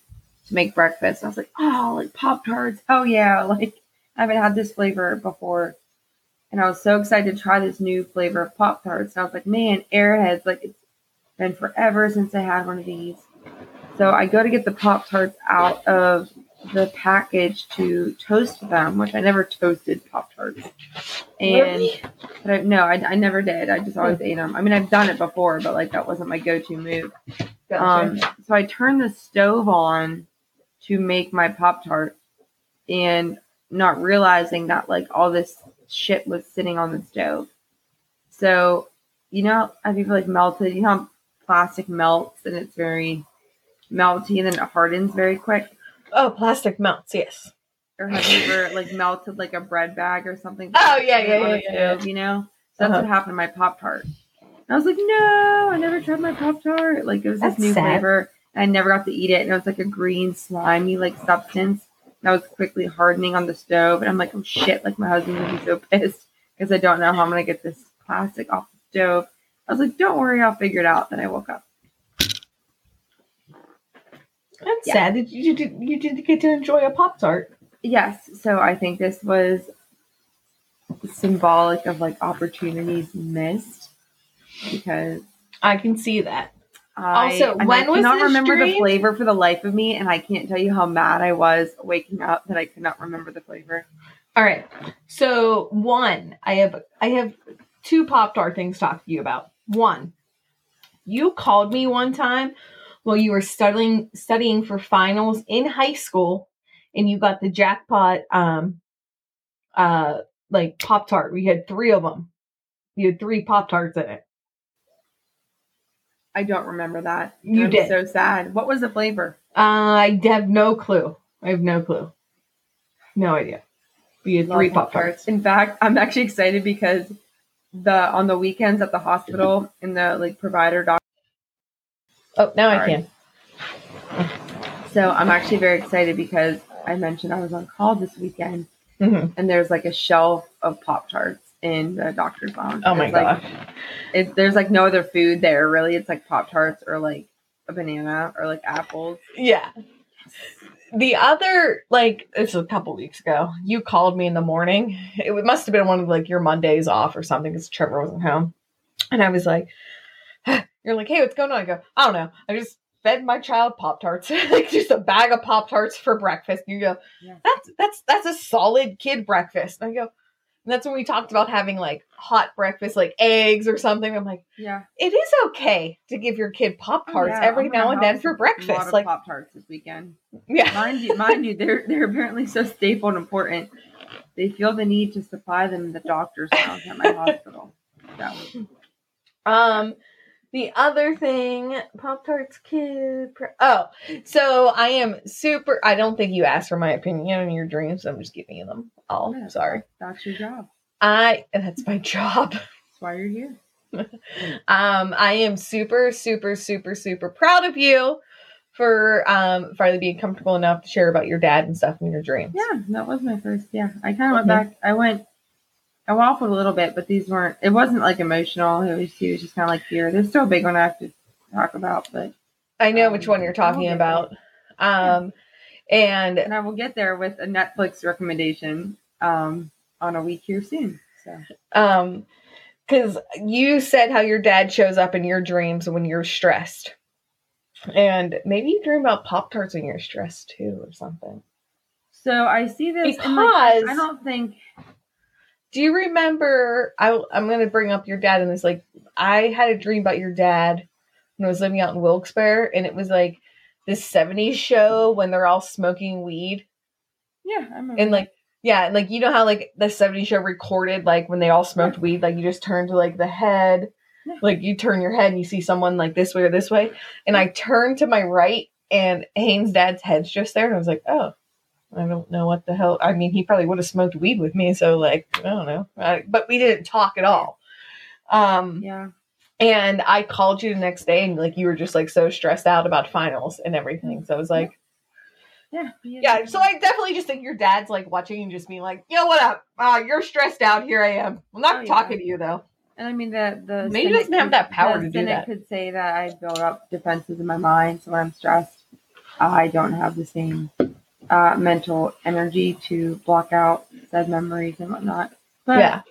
to make breakfast. I was like, oh, like Pop Tarts. Oh yeah, like I haven't had this flavor before. And I was so excited to try this new flavor of Pop Tarts. And I was like, man, Airheads, like it's been forever since I had one of these. So I go to get the Pop Tarts out of the package to toast them, which I never toasted Pop Tarts. And but I, no, I, I never did. I just always ate them. I mean, I've done it before, but like that wasn't my go-to move. Um, so I turned the stove on to make my Pop Tart, and not realizing that like all this shit was sitting on the stove. So you know, I think like melted. You know, plastic melts and it's very melty, and then it hardens very quick. oh, plastic melts. Yes. Or have you ever like melted like a bread bag or something? Oh, yeah, yeah, on yeah, the yeah, yeah. You know, so that's Uh-huh. what happened to my Pop Tart. I was like, no, I never tried my Pop Tart. Like it was That's this new sad. flavor. And I never got to eat it. And it was like a green, slimy like substance. that was quickly hardening on the stove. And I'm like, oh shit, like my husband would be so pissed because I don't know how I'm gonna get this plastic off the stove. I was like, don't worry, I'll figure it out. Then I woke up. That's Yeah. sad. Did you, you did you did get to enjoy a pop tart? Yes, so I think this was symbolic of like opportunities missed because I can see that. I, Also, and when I was cannot this remember the flavor for the life of me, and I can't tell you how mad I was waking up that I could not remember the flavor. All right. So one, I have I have two pop tart things to talk to you about. One, you called me one time while you were studying studying for finals in high school, and you got the jackpot. Um, uh, like Pop Tart. We had three of them. You had three Pop Tarts in it. I don't remember that. You I'm did. So sad. What was the flavor? Uh, I have no clue. I have no clue. No idea. We had three Pop Tarts. In fact, I'm actually excited because the on the weekends at the hospital in the like provider doctor. Oh, now I can. So I'm actually very excited because I mentioned I was on call this weekend, hmm and there's like a shelf of Pop Tarts in the doctor's lounge. Oh my It's like, gosh. It, there's like no other food there really. It's like Pop Tarts or like a banana or like apples. Yeah. The other, like, it's a couple weeks ago. You called me in the morning. It must have been one of like your Mondays off or something because Trevor wasn't home. And I was like, "You're like, hey, what's going on?" I go, "I don't know. I just fed my child Pop Tarts, like just a bag of Pop Tarts for breakfast." You go, Yeah. "That's that's that's a solid kid breakfast." And I go, and that's when we talked about having like hot breakfast, like eggs or something. I'm like, Yeah. it is okay to give your kid Pop Tarts Oh, yeah, every I'm now and then for A lot breakfast. Like, Pop Tarts this weekend. yeah. Mind you, mind you, they're they're apparently so staple and important. They feel the need to supply them in the doctor's at my hospital. So Um, the other thing, Pop Tarts kid. Oh, so I am super. I don't think you asked for my opinion on your dreams. I'm just giving you them all. Yeah. Sorry. that's your job. I. That's my job. That's why you're here. Um, I am super, super, super, super proud of you for um finally being comfortable enough to share about your dad and stuff in your dreams. Yeah, that was my first. Yeah, I kind of went Mhm. back. I went. I waffled a little bit, but these weren't. It wasn't like emotional. It was. It was just kind of like here. There's still a big one I have to talk about, but I know Um, which one you're talking about. Um, and and I will get there with a Netflix recommendation um, on a week here soon. So Um, because you said how your dad shows up in your dreams when you're stressed, and maybe you dream about Pop Tarts when you're stressed too, or something. so I see this like, Because- I don't think Do you remember? I, I'm going to bring up your dad, and it's like I had a dream about your dad when I was living out in Wilkes-Barre, and it was like this '70s show when they're all smoking weed, yeah I remember and like yeah, like you know how like the '70s show recorded like when they all smoked weed, like you just turn to like the head, Yeah. like you turn your head and you see someone like this way or this way, and I turned to my right, and Hayne's dad's head's just there, and I was like, oh. I don't know what the hell. I mean, he probably would have smoked weed with me, so like I don't know. I, but we didn't talk at all. Um, yeah and I called you the next day, and like you were just like so stressed out about finals and everything. So I was like, yeah yeah. So I definitely just think your dad's like watching and just being like, yo, what up? Uh, you're stressed out. Here I am. I'm not Oh, yeah. talking to you though. And I mean the the Maybe he doesn't have could- that power to do that. Could say that I build up defenses in my mind, so when I'm stressed, I don't have the same uh, mental energy to block out said memories and whatnot. But yeah.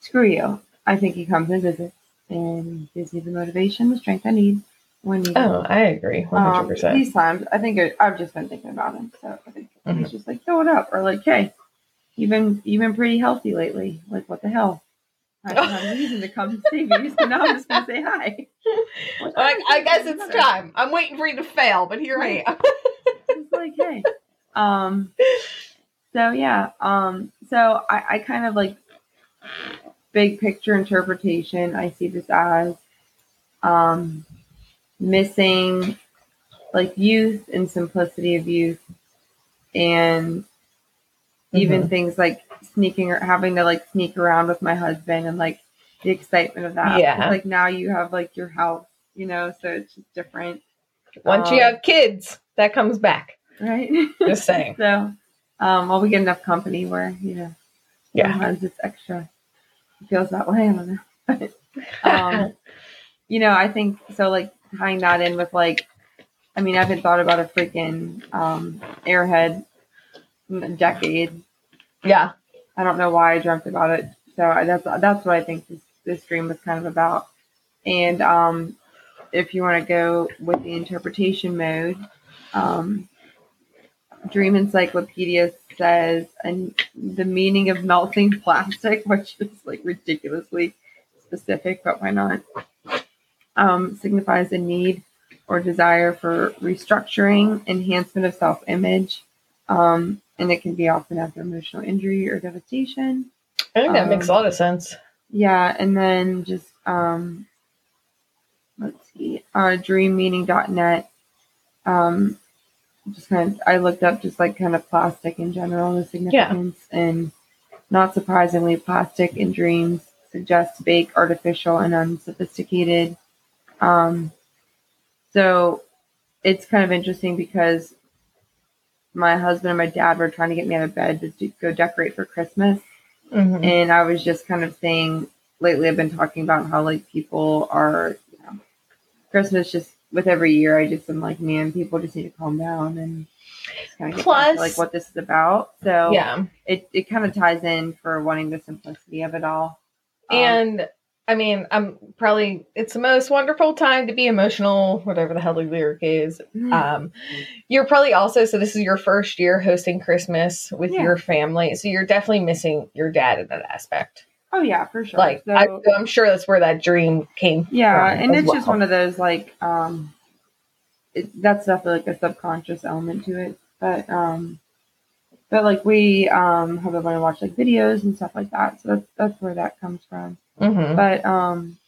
screw you. I think he comes and visits and gives me the motivation, the strength I need when needed. Oh, I agree. One hundred Um, percent. these times, I think it, I've just been thinking about him, so I think Mhm. he's just like, throw it up, or like, hey, you've been you've been pretty healthy lately. Like, what the hell? I don't have a reason to come and see you, so now I'm just gonna say hi. What Like. I guess it's Whatever. time. I'm waiting for you to fail, but here I am. It's like, hey, um, so yeah, um, so I, I kind of like big picture interpretation. I see this as um, missing like youth and simplicity of youth, and even Mm-hmm. things like sneaking or having to like sneak around with my husband and like the excitement of that. Yeah. like now you have like your house, you know, so it's just different, Once you Um, have kids, that comes back. right? Just saying. So, um, well, we get enough company where you know Yeah. sometimes it's extra. It feels that way. I don't know. But, um, you know, I think so. Like tying that in with like, I mean, I haven't thought about a freaking um, airhead in a decade. Yeah. I don't know why I dreamt about it. So I, that's that's what I think this this dream was kind of about. And um, if you want to go with the interpretation mode, um, Dream Encyclopedia says and the meaning of melting plastic, which is like ridiculously specific, but why not? Um, signifies a need or desire for restructuring, enhancement of self image, um, and it can be often after emotional injury or devastation. I think that makes a Um, lot of sense. Yeah, and then just um let's see, uh dreammeaning.net. Um just kind of I looked up just like kind of plastic in general, the significance and not surprisingly, plastic in dreams suggests fake, artificial, and unsophisticated. Um so it's kind of interesting because my husband and my dad were trying to get me out of bed to do, go decorate for Christmas. Mhm. And I was just kind of saying lately, I've been talking about how like people are, you know, Christmas just with every year. I just am like, man, people just need to calm down and just kind of get back to, Plus- like what this is about. So Yeah. it it kind of ties in for wanting the simplicity of it all. Um, And I mean, I'm probably it's the most wonderful time to be emotional, whatever the hell the lyric is. Mm. Um, you're probably also so this is your first year hosting Christmas with Yeah. your family, so you're definitely missing your dad in that aspect. oh yeah, for sure. Like So- I, I'm sure that's where that dream came. Yeah, and it's just one of those like um it, that's definitely like a subconscious element to it. But um but like we um have everyone watch like videos and stuff like that. So that's that's where that comes from. Mhm. But um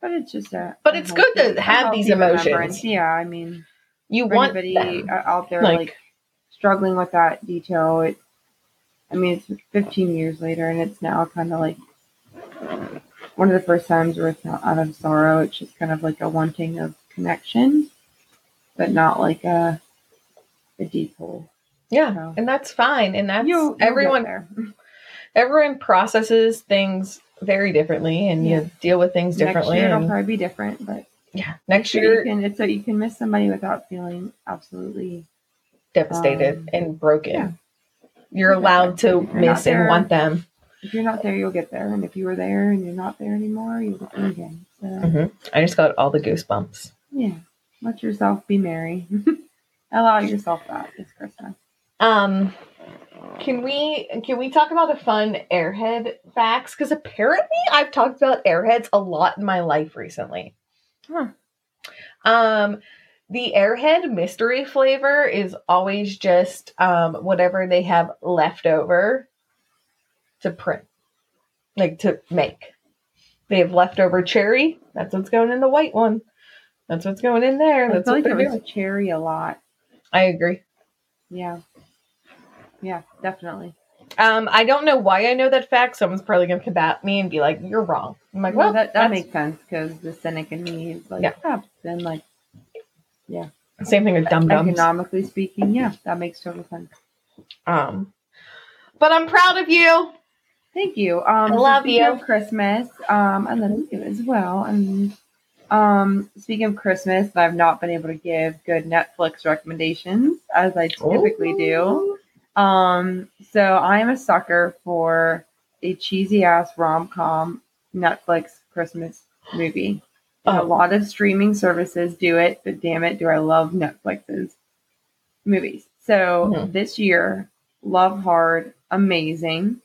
but it's just a But it's good to have these emotions. Yeah, I mean You want anybody them. out there Like- like, struggling with that detail, it I mean it's 15 years later and it's now kind of like one of the first times where it's not out of sorrow. It's just kind of like a wanting of connection, but not like a a deep hole. yeah, So- and that's fine. And that's get everyone. there. Everyone processes things very differently, and Yeah. you deal with things differently. Next year it'll probably be different, but yeah, next year you can it's so you can miss somebody without feeling absolutely devastated Um, and broken. yeah. You're allowed to you're miss and want them. if you're not there, you'll get there, and if you were there and you're not there anymore, you'll get there again. So Mhm. I just got all the goosebumps. yeah, let yourself be merry. Allow yourself that this Christmas. Um, can we can we talk about a fun Airhead facts? Because apparently I've talked about Airheads a lot in my life recently. Huh. Um, the Airhead mystery flavor is always just um whatever they have left over to print, like to make. They have leftover cherry. That's what's going in the white one. That's what's going in there. I That's feel what like they're it was doing. cherry a lot. I agree. Yeah, yeah, definitely. Um, I don't know why I know that fact. Someone's probably gonna combat me and be like, "You're wrong." I'm like, well, "Well, that that makes sense because the cynic in me is like, Yeah. yeah, then like yeah." same thing with dumb dums." economically speaking, yeah, that makes total sense. Um, but I'm proud of you. Thank you. Um, I love you. Of Christmas. Um, I love you as well. And um, speaking of Christmas, I've not been able to give good Netflix recommendations as I typically do. Um, so I am a sucker for a cheesy ass rom com Netflix Christmas movie. A Oh, lot of streaming services do it, but damn it, do I love Netflix's movies. So Mhm. this year, Love Hard, amazing.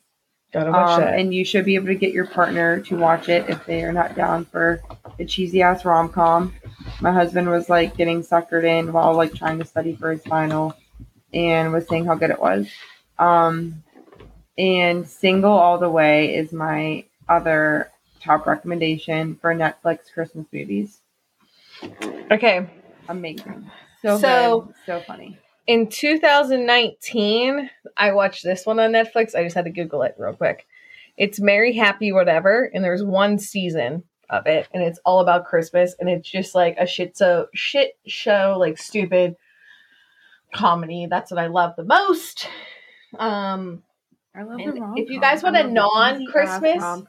gotta watch Um, that. and you should be able to get your partner to watch it if they are not down for a cheesy ass rom com. My husband was like getting suckered in while like trying to study for his final and was saying how good it was. Um, and Single All the Way is my other top recommendation for Netflix Christmas movies. okay, Amazing. So, So- good. So funny. in 2019, I watched this one on Netflix. I just had to Google it real quick. It's Merry Happy Whatever, and there's one season of it, and it's all about Christmas, and it's just like a shit so shit show, like stupid comedy. That's what I love the most. Um, I love And the if you guys want a non-Christmas-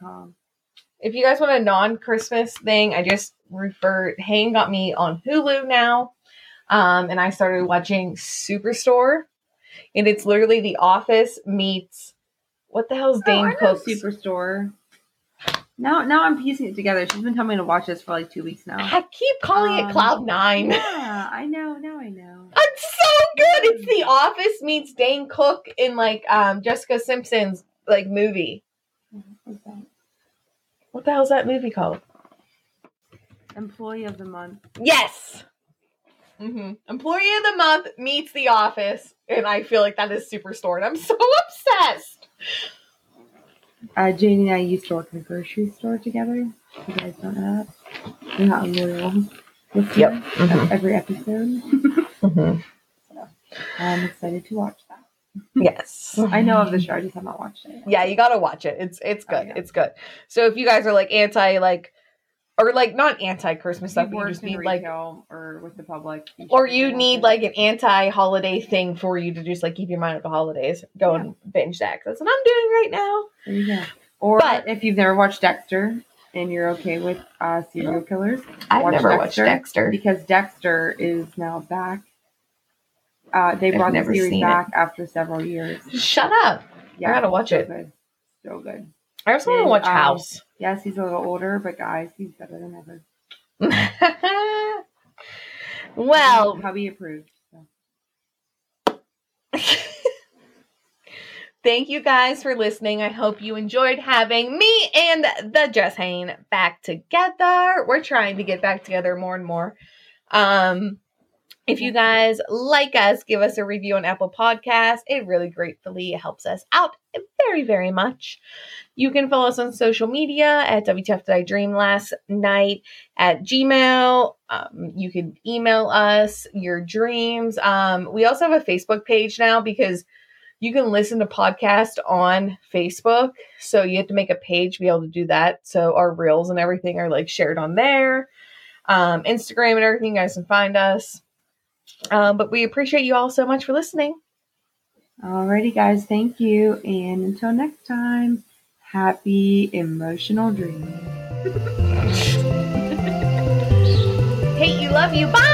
if you guys want a non-Christmas thing, I just referred. Hayne got me on Hulu now, um, and I started watching Superstore, and it's literally The Office meets what the hell's Oh, Dane I know Cook's? Superstore. Now, now I'm piecing it together. She's been telling me to watch this for like two weeks now. I keep calling it Um, Cloud Nine. Yeah, I know. Now I know. It's so good. It's The Office meets Dane Cook in like um, Jessica Simpson's like movie. What the hell's that movie called? Employee of the month. Yes. hmm Employee of the month meets The Office, and I feel like that is Superstore, and I'm so obsessed. Uh, Jaynee and I used to work in a grocery store together. You guys don't know that? You're not a loyal listener Yep. Mhm. every episode. hmm I'm excited to watch that. Yes. I know of the show, I just have not watched it. Yeah, you gotta watch it. It's it's Oh, good. yeah. It's good. So if you guys are like anti like or like not anti Christmas stuff, you but you work just need like or with the public, you or you need like an anti holiday thing for you to just like keep your mind at the holidays. Go and binge that. That's what I'm doing right now. There you go. Or But- if you've never watched Dexter and you're okay with uh, serial killers, I've Watch never Dexter. watched Dexter. because Dexter is now back. Uh, they brought the series seen it. back after several years. Shut up. Yeah, gotta watch so it. Good. So good. I also want to watch um, House. Yes, he's a little older, but guys, he's better than ever. well, hubby approved. So. Thank you guys for listening. I hope you enjoyed having me and the Jess Hayne back together. We're trying to get back together more and more. Um, if you guys like us, give us a review on Apple Podcasts. It really gratefully helps us out very, very much. You can follow us on social media at WTF Did I Dream Last Night at Gmail. Um, you can email us your dreams. Um, we also have a Facebook page now because you can listen to podcasts on Facebook. So you have to make a page to be able to do that. So our reels and everything are like shared on there. Um, Instagram and everything, you guys can find us. Um, but we appreciate you all so much for listening. Alrighty, guys, thank you. And until next time, happy emotional dreams. Hate you, love you, bye!